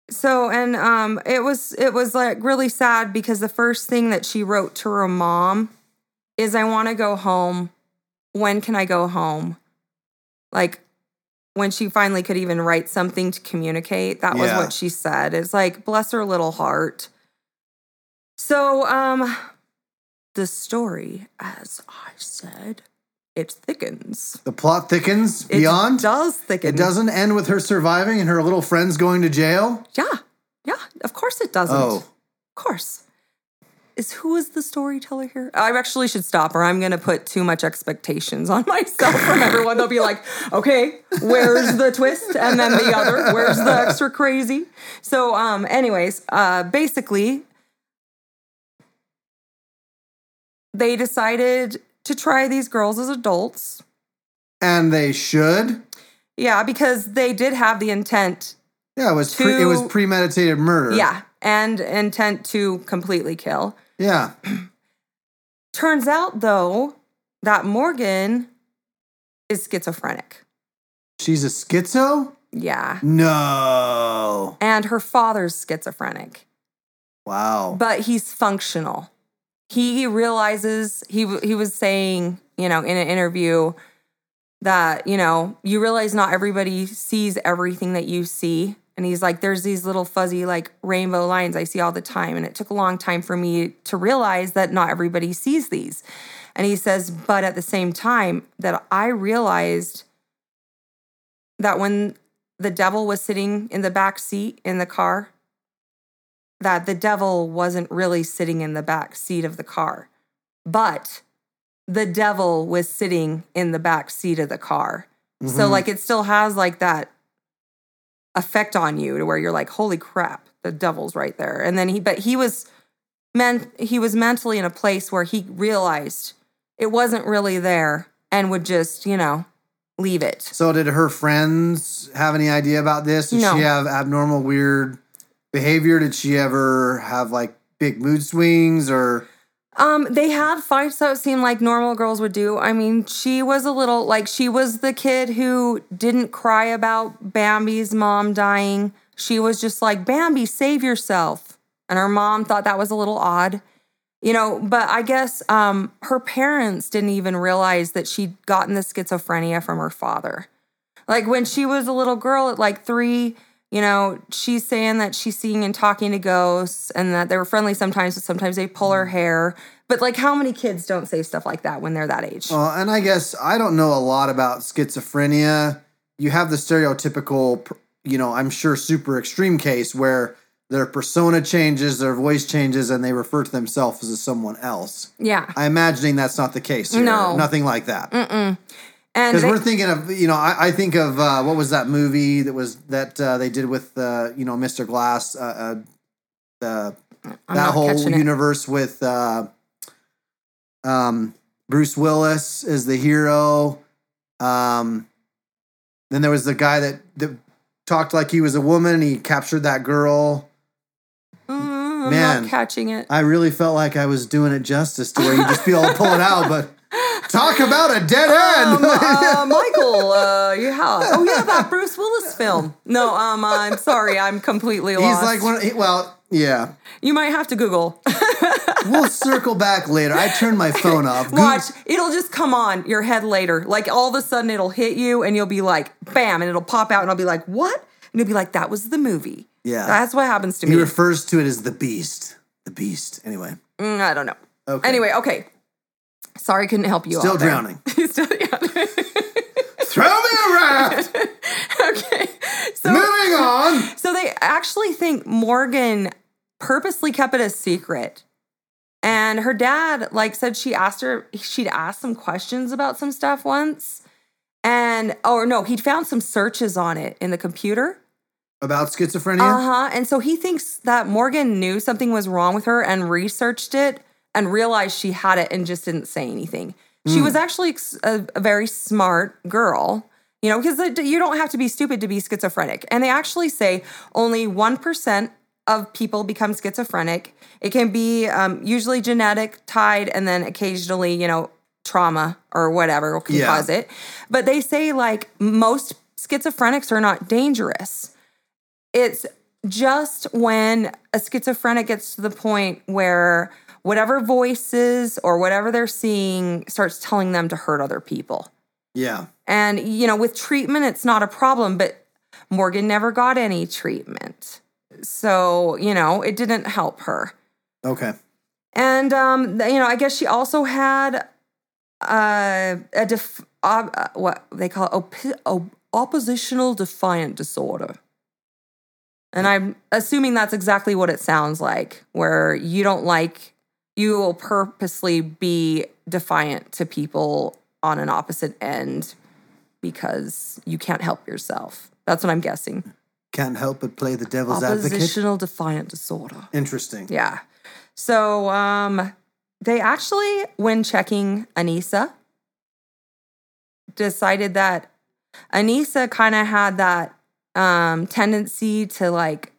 So and um it was it was like really sad because the first thing that she wrote to her mom is I want to go home. When can I go home? Like when she finally could even write something to communicate, that was what she said. It's like bless her little heart. So um the story as I said, it thickens. The plot thickens beyond? It beyond. does thicken. It doesn't end with her surviving and her little friends going to jail. Yeah. Yeah. Of course it doesn't. Oh. Of course. Is who is the storyteller here? I actually should stop or I'm gonna put too much expectations on myself from everyone. They'll be like, okay, where's the twist? And then the other, where's the extra crazy? So um, anyways, uh basically they decided to try these girls as adults. And they should. Yeah, because they did have the intent Yeah, it was pre- it was premeditated murder. Yeah, and intent to completely kill. Yeah. Turns out, though, that Morgan is schizophrenic. She's a schizo? Yeah. No. And her father's schizophrenic, Wow. but he's functional. He realizes, he, he was saying, you know, in an interview that, you know, you realize not everybody sees everything that you see. And he's like, there's these little fuzzy, like rainbow lines I see all the time. And it took a long time for me to realize that not everybody sees these. And he says, but at the same time, that I realized that when the devil was sitting in the back seat in the car, that the devil wasn't really sitting in the back seat of the car, but the devil was sitting in the back seat of the car. So, Mhm. like, it still has like that effect on you to where you're like, holy crap, the devil's right there. And then he, but he was, meant he was mentally in a place where he realized it wasn't really there and would just, you know, leave it. So did her friends have any idea about this? Did No. she have abnormal weird behavior? Did she ever have like big mood swings or Um, they had fights that seemed like normal girls would do. I mean, she was a little like she was the kid who didn't cry about Bambi's mom dying. She was just like, Bambi, save yourself. And her mom thought that was a little odd. You know, but I guess um her parents didn't even realize that she'd gotten the schizophrenia from her father. Like when she was a little girl at like three, you know, she's saying that she's seeing and talking to ghosts and that they were friendly sometimes, but sometimes they pull her mm. hair. But like, how many kids don't say stuff like that when they're that age? Well, and I guess I don't know a lot about schizophrenia. You have the stereotypical, you know, I'm sure super extreme case where their persona changes, their voice changes, and they refer to themselves as someone else. yeah. I'm imagining that's not the case here. No. Nothing like that. And Because we're thinking of, you know, I, I think of uh, what was that movie that was that uh, they did with, uh, you know, Mr. Glass, uh, uh, the that whole catching it. universe with uh, um, Bruce Willis as the hero. Um, then there was the guy that, that talked like he was a woman. He captured that girl. Mm, I'm Man. not catching it. I really felt like I was doing it justice to where you just feel pull it out, but talk about a dead end. Um, uh, Michael, uh, yeah. Oh, yeah, that Bruce Willis film. No, um, I'm sorry. I'm completely lost. He's like one. he- Well, yeah. you might have to Google. We'll circle back later. I turned my phone off. Watch, it'll just come on your head later. Like all of a sudden it'll hit you and you'll be like, bam, and it'll pop out and I'll be like, what? And you'll be like, that was the movie. Yeah. That's what happens to He me. He refers to it as the beast. The beast. Anyway. Mm, I don't know. Okay. Anyway, okay. Sorry, couldn't help you. Still drowning. Still, yeah. Throw me a raft. okay. So, Moving on. so they actually think Morgan purposely kept it a secret. And her dad, like, said she asked her, she'd asked some questions about some stuff once. And, or no, he'd found some searches on it in the computer. About schizophrenia. Uh huh. And so he thinks that Morgan knew something was wrong with her and researched it and realized she had it and just didn't say anything. She was actually a, a very smart girl, you know, because you don't have to be stupid to be schizophrenic. And they actually say only 1% of people become schizophrenic. It can be um, usually genetic, tied, and then occasionally, you know, trauma or whatever can Yeah. cause it. But they say like most schizophrenics are not dangerous. It's just when a schizophrenic gets to the point where whatever voices or whatever they're seeing starts telling them to hurt other people. Yeah. And, you know, with treatment, it's not a problem, but Morgan never got any treatment. So, you know, it didn't help her. Okay. And, um, you know, I guess she also had uh, a def- uh, uh, what they call it, op- op- oppositional defiant disorder. And I'm assuming that's exactly what it sounds like, where you don't like, you will purposely be defiant to people on an opposite end because you can't help yourself. That's what I'm guessing. Can't help but play the devil's advocate. Oppositional defiant disorder. Interesting. Yeah. So um they actually, when checking Anissa, decided that Anissa kind of had that um tendency to like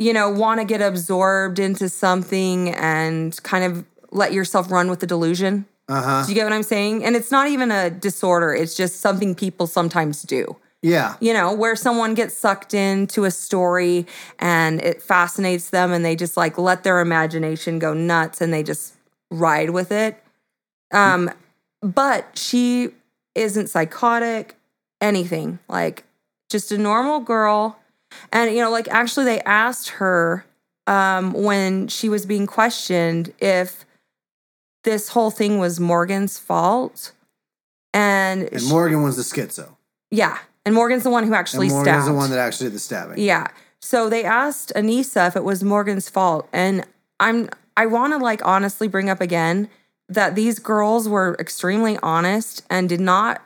you know, want to get absorbed into something and kind of let yourself run with the delusion. Uh huh. Do you get what I'm saying? And it's not even a disorder, it's just something people sometimes do Yeah. you know, where someone gets sucked into a story and it fascinates them and they just like let their imagination go nuts and they just ride with it. Um, but she isn't psychotic, anything, like just a normal girl. And, you know, like actually they asked her um, when she was being questioned if this whole thing was Morgan's fault. And, And she- Morgan was the schizo. yeah. And Morgan's the one who actually And Morgan's stabbed. the one that actually did the stabbing. yeah. So they asked Anissa if it was Morgan's fault. And I'm I want to like honestly bring up again that these girls were extremely honest and did not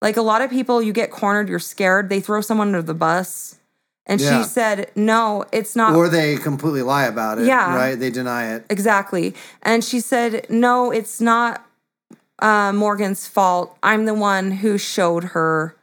like a lot of people you get cornered, you're scared, they throw someone under the bus. And Yeah. she said, "No, it's not Or they completely lie about it. Yeah. Right? They deny it. Exactly. And she said, No, it's not uh, Morgan's fault. I'm the one who showed her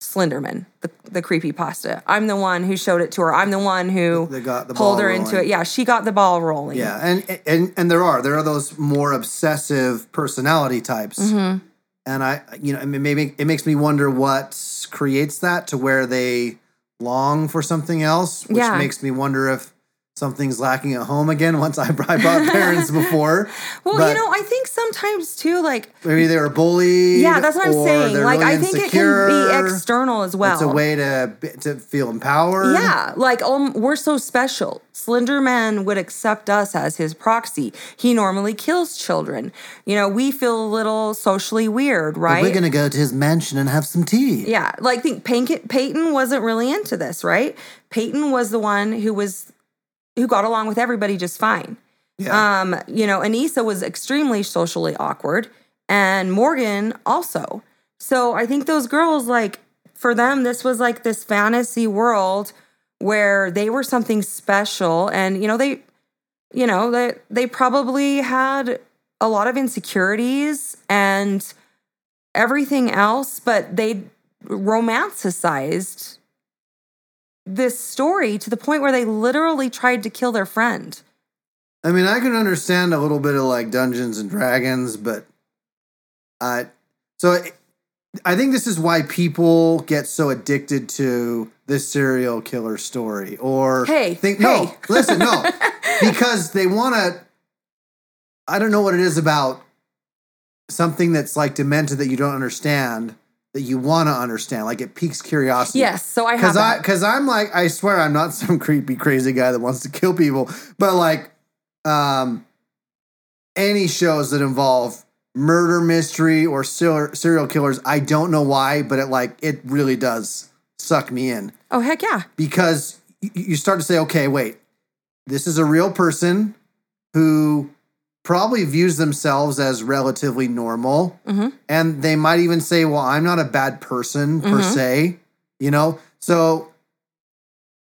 Slenderman, the, the creepy pasta. I'm the one who showed it to her. I'm the one who They got the pulled her into it. Yeah, she got the ball rolling. Yeah, and and and there are there are those more obsessive personality types, Mm-hmm. And I you know I maybe it makes me wonder what creates that to where they long for something else, which Yeah. makes me wonder if something's lacking at home again. Once I, I brought parents before, Well, but you know, I think sometimes too, like, maybe they were bullied. yeah, that's what I'm saying. Like, really I think it can be external as well. It's a way to to feel empowered. Yeah, like um, we're so special. Slender Man would accept us as his proxy. He normally kills children. You know, we feel a little socially weird, right? We're gonna go to his mansion and have some tea. yeah, like think Peyton wasn't really into this, right? Peyton was the one who was who got along with everybody just fine. Yeah. Um, you know, Anissa was extremely socially awkward, and Morgan also. So I think those girls, like, for them, this was like this fantasy world where they were something special, and you know, they, you know, they they probably had a lot of insecurities and everything else, but they romanticized this story to the point where they literally tried to kill their friend. I mean, I can understand a little bit of like Dungeons and Dragons, but uh, so I- I think this is why people get so addicted to this serial killer story. Or Hey, think no, listen, no, because they want to. I don't know what it is about something that's like demented that you don't understand that you want to understand. Like it piques curiosity. Yes, so I have Because I because I'm like, I swear, I'm not some creepy, crazy guy that wants to kill people. But like, um, any shows that involve murder mystery or serial serial killers, I don't know why, but it like it really does suck me in oh heck yeah. because you start to say, okay, wait, this is a real person who probably views themselves as relatively normal. Mhm. And they might even say, well, I'm not a bad person per Mhm. se, you know? So,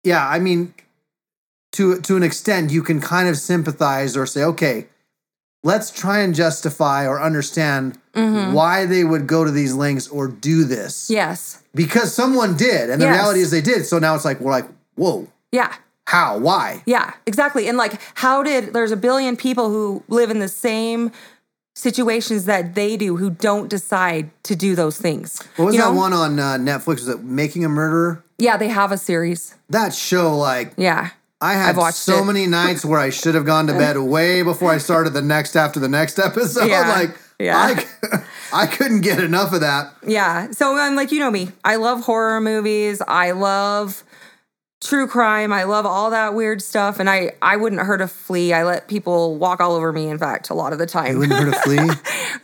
yeah, I mean, to, to an extent, you can kind of sympathize or say, okay, let's try and justify or understand why they would go to these links or do this. Yes. Because someone did. And the Yes. reality is they did. So now it's like, we're like, whoa, Yeah. How? Why? Yeah, exactly. And like, how did there's a billion people who live in the same situations that they do who don't decide to do those things? What was You that know? one on uh, Netflix? Was it Making a Murderer? Yeah, they have a series. That show, like, Yeah. I had I've watched so it. many nights where I should have gone to bed way before I started the next after the next episode. Yeah. Like, Yeah. I, I couldn't get enough of that. Yeah. So I'm like, you know me. I love horror movies. I love true crime. I love all that weird stuff. And I, I wouldn't hurt a flea. I let people walk all over me, in fact, a lot of the You time. wouldn't hurt a flea?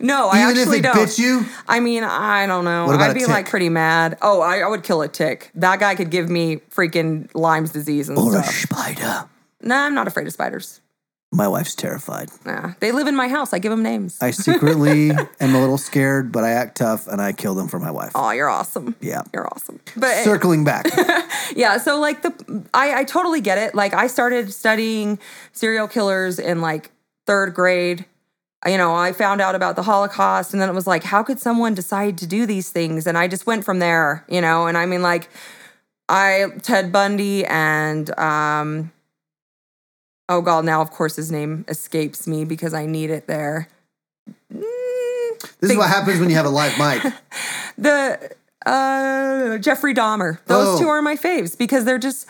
no, I Even if actually it don't. bit you? I mean, I don't know. What about I'd a be like pretty mad. Oh, I, I would kill a tick. That guy could give me freaking Lyme's disease and Or a stuff. spider? nah, I'm not afraid of spiders. My wife's terrified. Nah, they live in my house. I give them names. I secretly am a little scared, but I act tough and I kill them for my wife. oh, you're awesome. Yeah. You're awesome. But Circling back. yeah, so like the I, I totally get it. Like I started studying serial killers in like third grade. You know, I found out about the Holocaust, and then it was like, how could someone decide to do these things? And I just went from there. You know, and I mean, like, I Ted Bundy and um, oh god, now of course his name escapes me because I need it there. Mm, This is what happens when you have a live mic. the uh Jeffrey Dahmer. Those Oh. two are my faves because they're just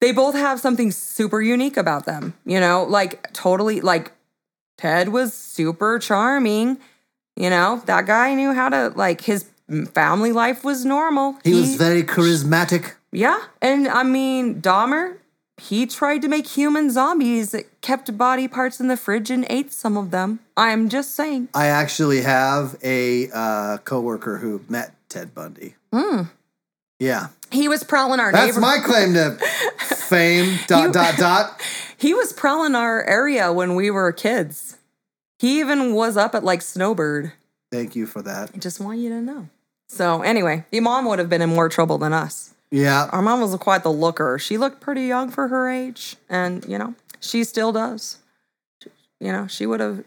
they both have something super unique about them. You know, like totally like Ted was super charming. You know, that guy knew how to like his family life was normal. He was very charismatic. yeah, and I mean Dahmer. He tried to make human zombies that kept body parts in the fridge and ate some of them. I'm just saying. I actually have a uh, coworker who met Ted Bundy. Yeah. He was prowling our That's my claim to fame. Dot, You- dot, dot. He was prowling our area when we were kids. He even was up at like Snowbird. Thank you for that. I just want you to know. So anyway, your mom would have been in more trouble than us. Yeah. Our mom was quite the looker. She looked pretty young for her age, and you know she still does. You know she would have,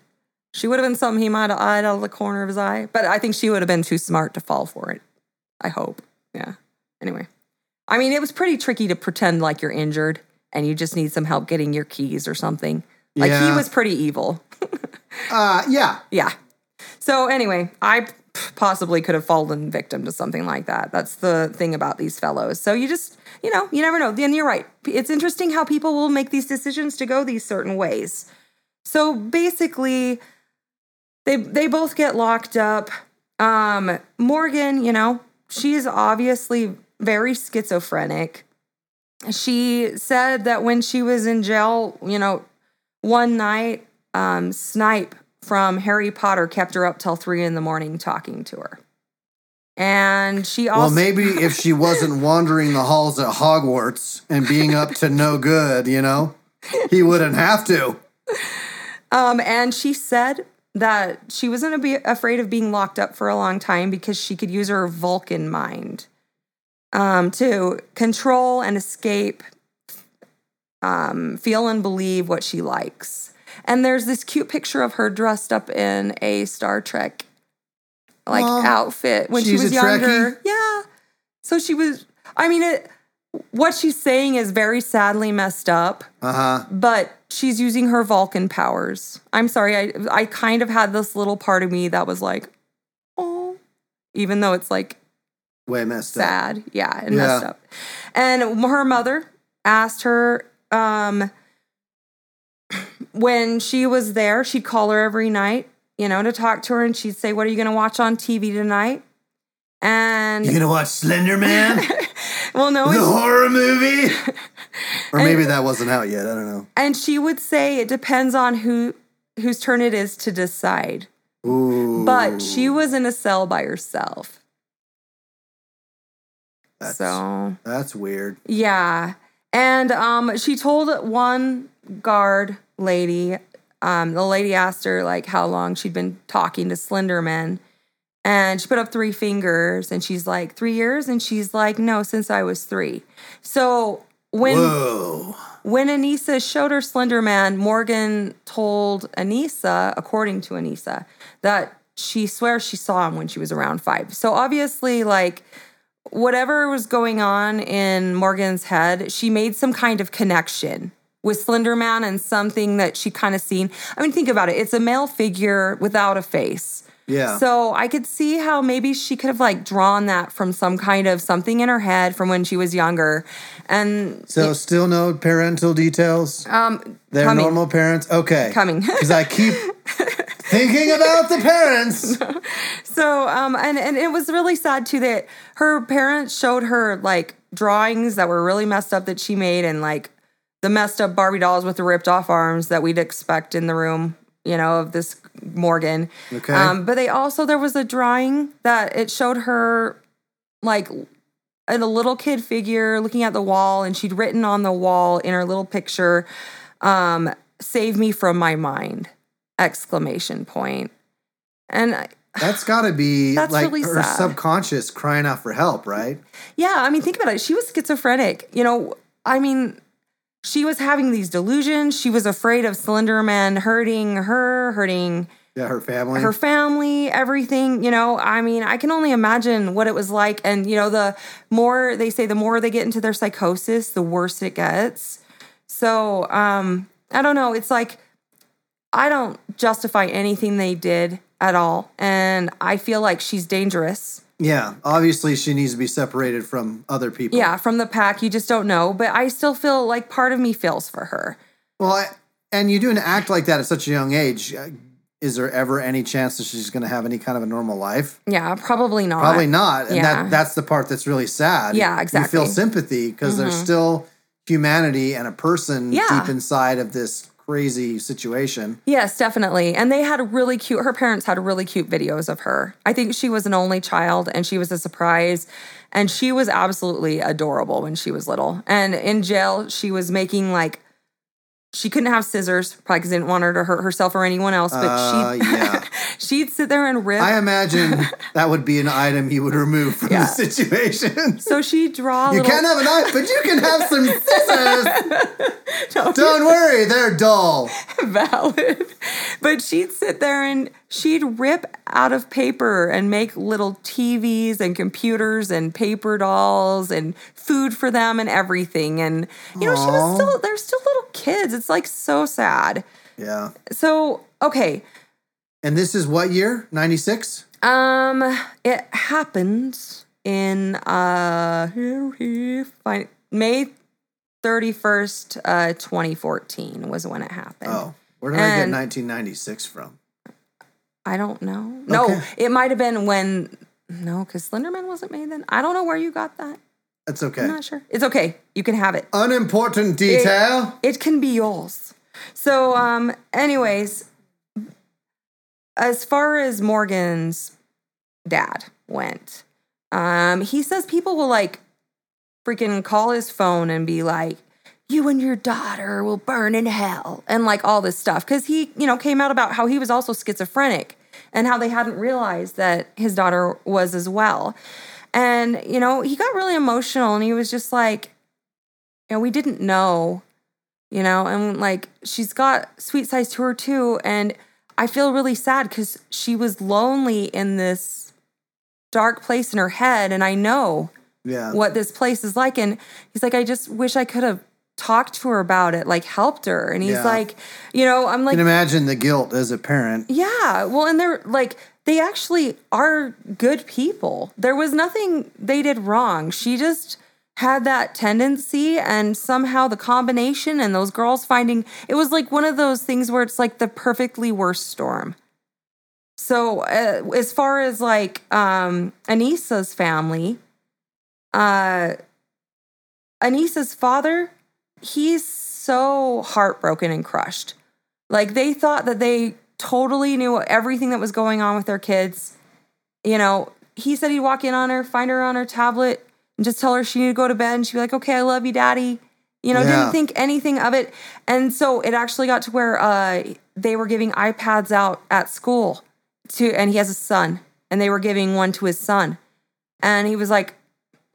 she would have been something he might have eyed out of the corner of his eye. But I think she would have been too smart to fall for it. I hope. Yeah. Anyway, I mean it was pretty tricky to pretend like you're injured and you just need some help getting your keys or something. Like he was pretty evil. Uh, yeah. Yeah. So anyway, I possibly could have fallen victim to something like that. That's the thing about these fellows. So you just, you know, you never know. And you're right. It's interesting how people will make these decisions to go these certain ways. So basically, they they both get locked up. Um, Morgan, you know, she's obviously very schizophrenic. She said that when she was in jail, you know, one night, um, Snape from Harry Potter kept her up till three in the morning talking to her. And she also Well, maybe if she wasn't wandering the halls at Hogwarts and being up to no good, you know, he wouldn't have to. Um, and she said that she wasn't afraid of being locked up for a long time because she could use her Vulcan mind um, to control and escape, um, feel and believe what she likes. And there's this cute picture of her dressed up in a Star Trek like outfit when she was a Trekkie? younger. Yeah. So she was. I mean, it. What she's saying is very sadly messed up Uh huh. but she's using her Vulcan powers. I'm sorry, I I kind of had this little part of me that was like, oh, even though it's like Way messed up. sad, yeah, and messed up. And her mother asked her um when she was there, she'd call her every night, you know, to talk to her, and she'd say, "What are you going to watch on TV tonight?" And You gonna watch Slender Man? well, no, the and- horror movie? Or maybe that wasn't out yet. I don't know. and she would say it depends on who whose turn it is to decide. Ooh. But she was in a cell by herself. That's, so that's weird. yeah. And um she told one guard lady, um, the lady asked her like how long she'd been talking to Slenderman. And she put up three fingers and she's like, three years? And she's like, no, since I was three. So when Whoa. when Anissa showed her Slenderman, Morgan told Anissa, according to Anissa, that she swears she saw him when she was around five. So obviously, like, whatever was going on in Morgan's head, she made some kind of connection with Slender Man and something that she kind of seen. I mean, think about it. It's a male figure without a face. Yeah. So I could see how maybe she could have like drawn that from some kind of something in her head from when she was younger. And So still no parental details. um They're coming. normal parents. Okay. Coming. Because I keep thinking about the parents. So um and and it was really sad too that her parents showed her like drawings that were really messed up that she made and like the messed up Barbie dolls with the ripped off arms that we'd expect in the room, you know, of this Morgan. Okay. Um but they also there was a drawing that it showed her like a little kid figure looking at the wall and she'd written on the wall in her little picture um save me from my mind exclamation point. and I- That's got to be That's like really her sad. subconscious crying out for help, right? Yeah, I mean, think about it. She was schizophrenic. You know, I mean, she was having these delusions. She was afraid of Slender Man hurting her, hurting Yeah, her family. her family, everything. You know, I mean, I can only imagine what it was like. And, you know, the more they say, the more they get into their psychosis, the worse it gets. So, um, I don't know. It's like, I don't justify anything they did at all. And I feel like she's dangerous. Yeah, obviously she needs to be separated from other people. Yeah, from the pack, you just don't know. But I still feel like part of me feels for her. Well, I, and you do an act like that at such a young age. uh, Is there ever any chance that she's going to have any kind of a normal life? Yeah, probably not. Probably not. And yeah. that that's the part that's really sad. Yeah, exactly. Mm-hmm. feel sympathy because there's still humanity and a person Yeah. deep inside of this crazy situation. Yes, definitely. And they had a really cute, her parents had really cute videos of her. I think she was an only child and she was a surprise. And she was absolutely adorable when she was little. And in jail, she was making like, she couldn't have scissors, probably because didn't want her to hurt herself or anyone else. But Uh, she, yeah. she'd sit there and rip. I imagine that would be an item you would remove from Yeah. the situation. so she'd draw. You little, can't have a knife, but you can have some scissors. Don't worry, they're dull. valid. But she'd sit there and she'd rip out of paper and make little TVs and computers and paper dolls and food for them and everything. And you know, she was still they're still little kids. It's like so sad. Yeah. So, okay. And this is what year? 96? Um it happened in uh May 31st, uh 2014 was when it happened. Oh, where did I get 1996 from? I don't know. No, Okay. it might have been when no, because Slenderman wasn't made then. I don't know where you got that. That's okay. I'm not sure. It's okay. You can have it. Unimportant detail. It can be yours. So, um, anyways, as far as Morgan's dad went, um, he says people will like freaking call his phone and be like, you and your daughter will burn in hell and like all this stuff. Cause he, you know, came out about how he was also schizophrenic and how they hadn't realized that his daughter was as well. And, you know, he got really emotional and he was just like, you know, we didn't know, you know, and like she's got sweet sides to her too. And I feel really sad because she was lonely in this dark place in her head. And I know yeah. what this place is like. And he's like, I just wish I could have talked to her about it, like helped her. And he's Yeah. like, you know, I'm You like, can imagine the guilt as a parent. yeah. Well, and they're like, they actually are good people. There was nothing they did wrong. She just had that tendency, and somehow the combination and those girls finding it was like one of those things where it's like the perfectly worst storm. So, uh, as far as like um, Anissa's family, uh, Anissa's father, he's so heartbroken and crushed. Like they thought that they totally knew everything that was going on with their kids. You know, he said he'd walk in on her, find her on her tablet, and just tell her she needed to go to bed. And she'd be like, okay, I love you, daddy. You know, Yeah. didn't think anything of it. And so it actually got to where uh, they were giving iPads out at school to, and he has a son, and they were giving one to his son. And he was like,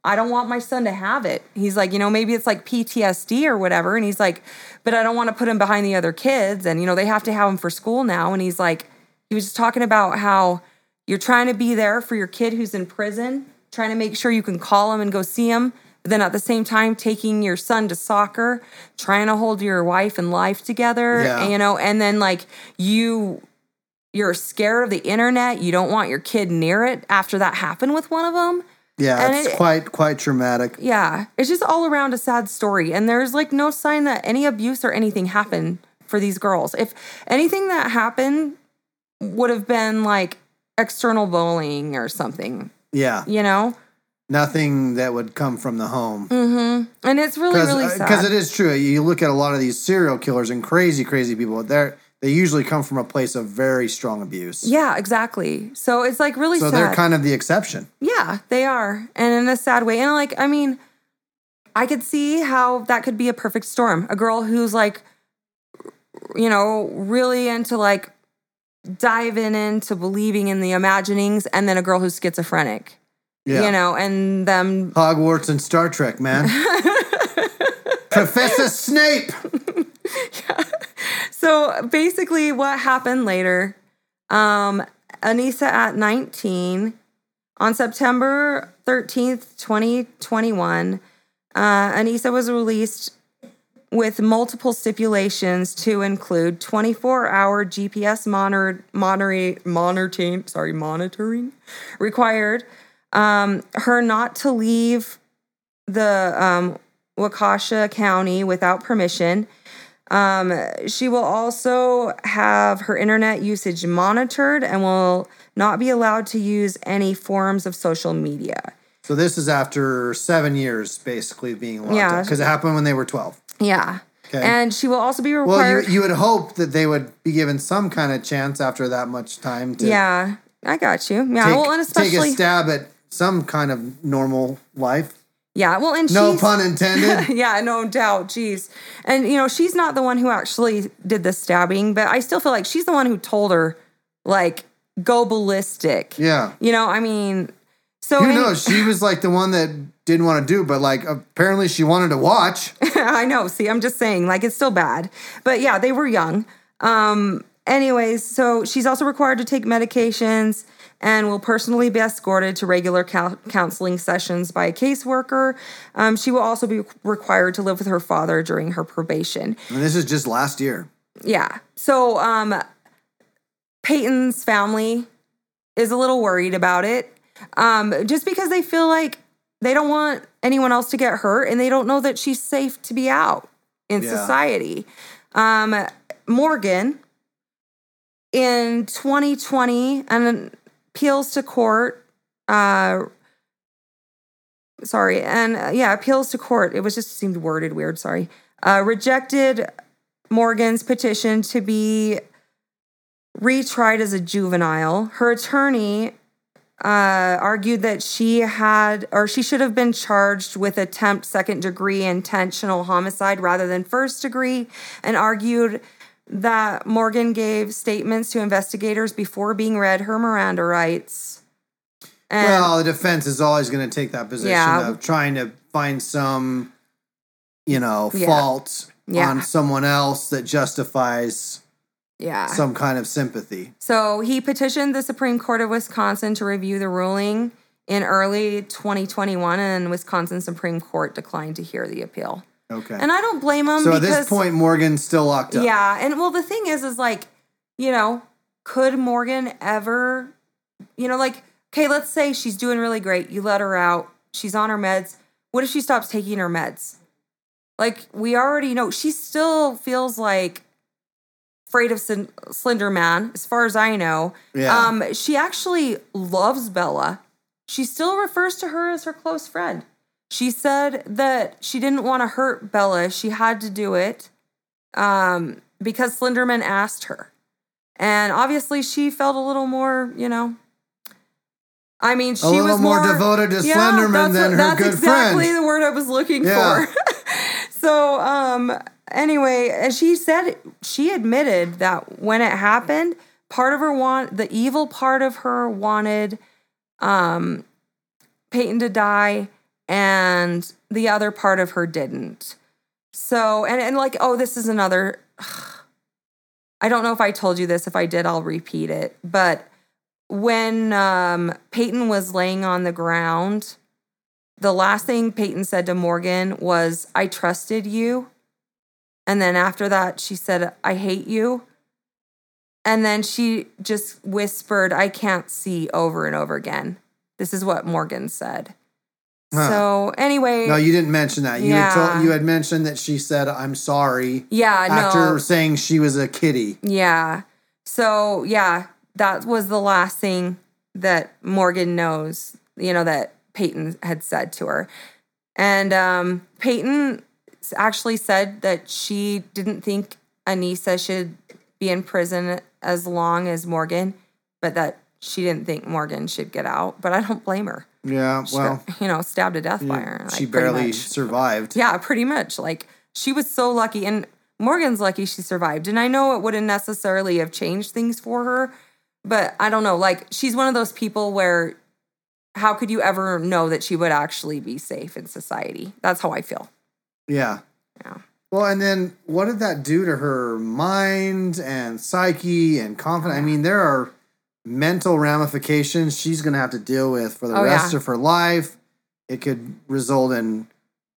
I don't want my son to have it. He's like, you know, maybe it's like PTSD or whatever. And he's like, but I don't want to put him behind the other kids. And, you know, they have to have him for school now. And he's like, he was just talking about how You're trying to be there for your kid who's in prison, trying to make sure you can call him and go see him. But then at the same time, taking your son to soccer, trying to hold your wife and life together, Yeah. you know, and then like you you're scared of the internet. You don't want your kid near it after that happened with one of them. Yeah, And it's it- quite quite dramatic. Yeah, it's just all around a sad story. And there's like no sign that any abuse or anything happened for these girls. If anything that happened would have been like external bullying or something, Yeah, you know? nothing that would come from the home. Mm-hmm. And it's really, really sad. Because uh, it is true. You look at a lot of these serial killers and crazy, crazy people. They're they usually come from a place of very strong abuse. yeah, exactly. So it's like really So sad. they're kind of the exception. Yeah, they are. And in a sad way. And like, I mean, I could see how that could be a perfect storm. A girl who's like, you know, really into like diving into believing in the imaginings, and then a girl who's schizophrenic, Yeah. you know, and them. Hogwarts and Star Trek, man. Professor Snape. So basically, what happened later, um, Anissa at 19, on September 13th, 2021, uh, Anissa was released with multiple stipulations to include 24 hour GPS monitor, monitoring, monitoring, sorry, monitoring required, um, her not to leave the um, Waukesha County without permission. Um, she will also have her internet usage monitored and will not be allowed to use any forms of social media. So this is after seven years, basically being locked Yeah. up because it happened when they were twelve. Yeah. Okay. And she will also be Well, required. you you would hope that they would be given some kind of chance after that much time to yeah, I got you. Yeah, take, well, and especially take a stab at some kind of normal life. Yeah, well, and No pun intended. yeah, no doubt. Jeez. And, you know, she's not the one who actually did the stabbing, but I still feel like she's the one who told her, like, go ballistic. yeah. You know, I mean, so. Who knows? She was like the one that didn't want to do, but like apparently she wanted to watch. I know. See, I'm just saying, like, it's still bad. But yeah, they were young. Um, anyways, so she's also required to take medications and will personally be escorted to regular cou- counseling sessions by a caseworker. Um, she will also be required to live with her father during her probation. And this is just last year. Yeah. So um Payton's family is a little worried about it. Um, just because they feel like they don't want anyone else to get hurt and they don't know that she's safe to be out in Yeah. society. Um, Morgan in 2020 and appeals to court uh sorry and uh, yeah appeals to court it was just seemed worded weird sorry uh rejected Morgan's petition to be retried as a juvenile. Her attorney uh, argued that she had, or she should have been charged with attempt second degree intentional homicide rather than first degree, and argued that Morgan gave statements to investigators before being read her Miranda rights. And well, the defense is always going to take that position Yeah. of trying to find some, you know, Yeah. fault Yeah. on someone else that justifies yeah. some kind of sympathy. So he petitioned the Supreme Court of Wisconsin to review the ruling in early 2021, and Wisconsin Supreme Court declined to hear the appeal. Okay. And I don't blame him so at this point, Morgan's still locked up. yeah, and well, the thing is, is like, you know, could Morgan ever, you know, like, okay, let's say she's doing really great. You let her out. She's on her meds. What if she stops taking her meds? Like, we already know she still feels like afraid of Slin- Slender Man, as far as I know. Yeah. Um, she actually loves Bella. She still refers to her as her close friend. She said that she didn't want to hurt Bella. She had to do it um, because Slenderman asked her. And obviously, she felt a little more, you know. I mean, she a little was more, devoted to Yeah, Slenderman that's than what- her that's good exactly friend. the word I was looking Yeah. for. so, um, anyway, and she said she admitted that when it happened, part of her want the evil part of her wanted um Payton to die and the other part of her didn't. So, and and like, oh, this is another I don't know if I told you this. If I did, I'll repeat it. But when um, Payton was laying on the ground, the last thing Payton said to Morgan was, I trusted you. And then after that, she said, I hate you. And then she just whispered, I can't see over and over again. This is what Morgan said. Huh. So, anyway. No, you didn't mention that. You had told, you had mentioned that she said I'm sorry yeah, after no. saying she was a kitty. Yeah. So, yeah, that was the last thing that Morgan knows, you know, that Payton had said to her. And um, Payton actually said that she didn't think Anissa should be in prison as long as Morgan, but that she didn't think Morgan should get out. But I don't blame her. Yeah, well, you know, stabbed to death by her. she like, pretty barely survived. Yeah, pretty much. Like she was so lucky, and Morgan's lucky she survived. And I know it wouldn't necessarily have changed things for her, but I don't know. Like she's one of those people where how could you ever know that she would actually be safe in society? That's how I feel. Yeah. Yeah. Well, and then what did that do to her mind and psyche and confidence? I mean, there are mental ramifications she's going to have to deal with for the Oh, rest yeah. of her life. It could result in,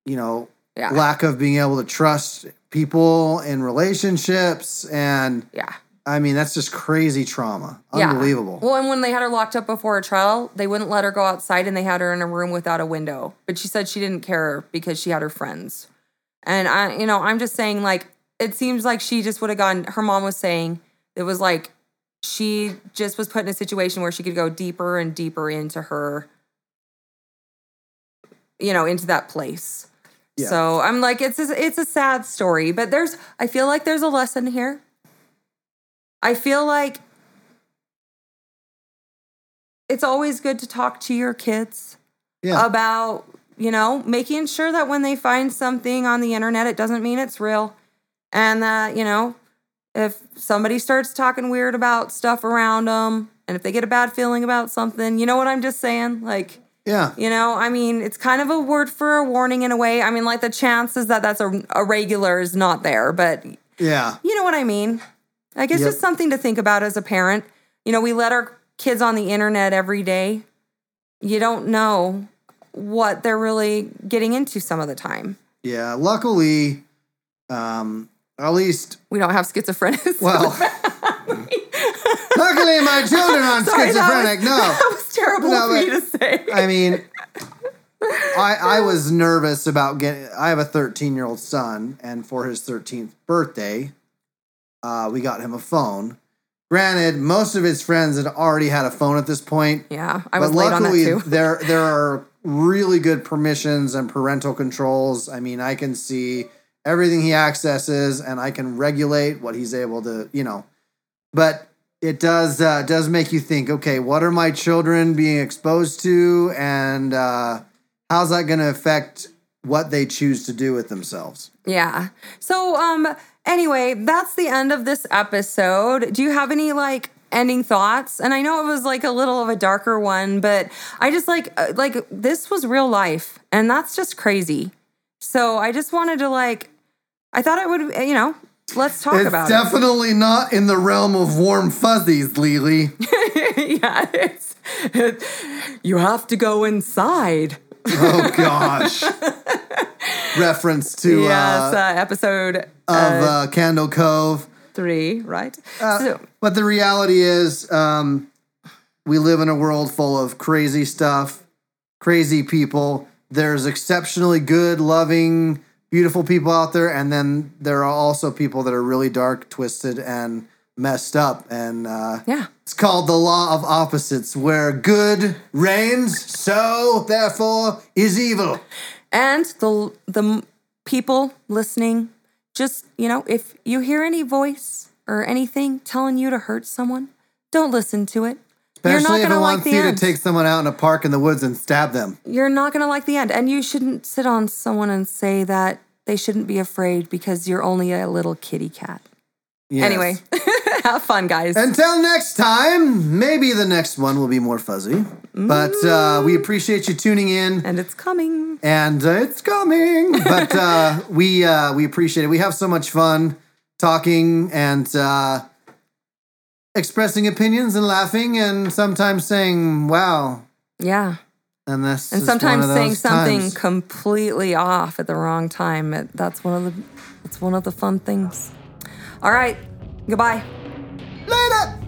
you know, Yeah. lack of being able to trust people in relationships. And Yeah. I mean, that's just crazy trauma. Yeah. Unbelievable. Well, and when they had her locked up before a trial, they wouldn't let her go outside and they had her in a room without a window. But she said she didn't care because she had her friends. And I, you know, I'm just saying, like, it seems like she just would have gone, her mom was saying it was like she just was put in a situation where she could go deeper and deeper into her, you know, into that place. Yeah. So I'm like, it's a, it's a sad story, but there's, I feel like there's a lesson here. I feel like it's always good to talk to your kids yeah. about, you know, making sure that when they find something on the internet, it doesn't mean it's real. And that, you know, if somebody starts talking weird about stuff around them and if they get a bad feeling about something, you know what I'm just saying? Like, yeah. you know, I mean, it's kind of a word for a warning in a way. I mean, like the chances that that's a, a regular is not there, but Yeah. you know what I mean? Like it's Yep. just something to think about as a parent. You know, we let our kids on the internet every day. You don't know what they're really getting into some of the time. Yeah. Luckily, um, at least, We don't have schizophrenics. well, luckily my children aren't Sorry, that schizophrenic. was- no. that was terrible No, for me to say. I mean, I I was nervous about getting. I have a 13 year old son, and for his 13th birthday, uh, we got him a phone. Granted, most of his friends had already had a phone at this point, yeah, I was late on that luckily too. there there are really good permissions and parental controls. I mean, I can see everything he accesses, and I can regulate what he's able to, you know. But it does uh, does make you think. Okay, what are my children being exposed to, and uh, how's that going to affect what they choose to do with themselves? Yeah. So, um, anyway, that's the end of this episode. Do you have any like ending thoughts? And I know it was like a little of a darker one, but I just like uh, like this was real life, and that's just crazy. So I just wanted to like, I thought I would, uh, you know, let's talk about it. it's about definitely not in the realm of warm fuzzies, Lily. it. yeah, it's, you have to go inside. oh gosh. Reference to yes, uh, uh, episode of uh, Candle Cove. three, right? Uh, so, but the reality is, um, we live in a world full of crazy stuff, crazy people. There's exceptionally good, loving, beautiful people out there, and then there are also people that are really dark, twisted, and messed up. And uh, yeah. it's called the law of opposites, where good reigns, so therefore is evil. And the the people listening, just you know, if you hear any voice or anything telling you to hurt someone, don't listen to it. You're not Especially if it gonna like wants the you end. to take someone out in a park in the woods and stab them. You're not gonna like the end, and you shouldn't sit on someone and say that they shouldn't be afraid because you're only a little kitty cat. Yes. Anyway, have fun, guys. Until next time, maybe the next one will be more fuzzy. But uh, we appreciate you tuning in, and it's coming. and uh, it's coming. But uh, we uh, we appreciate it. We have so much fun talking, and uh, expressing opinions and laughing and sometimes saying, wow. Yeah. And this And is one sometimes saying something times. completely off at the wrong time. It, that's one of the that's one of the fun things. All right. Goodbye. Later!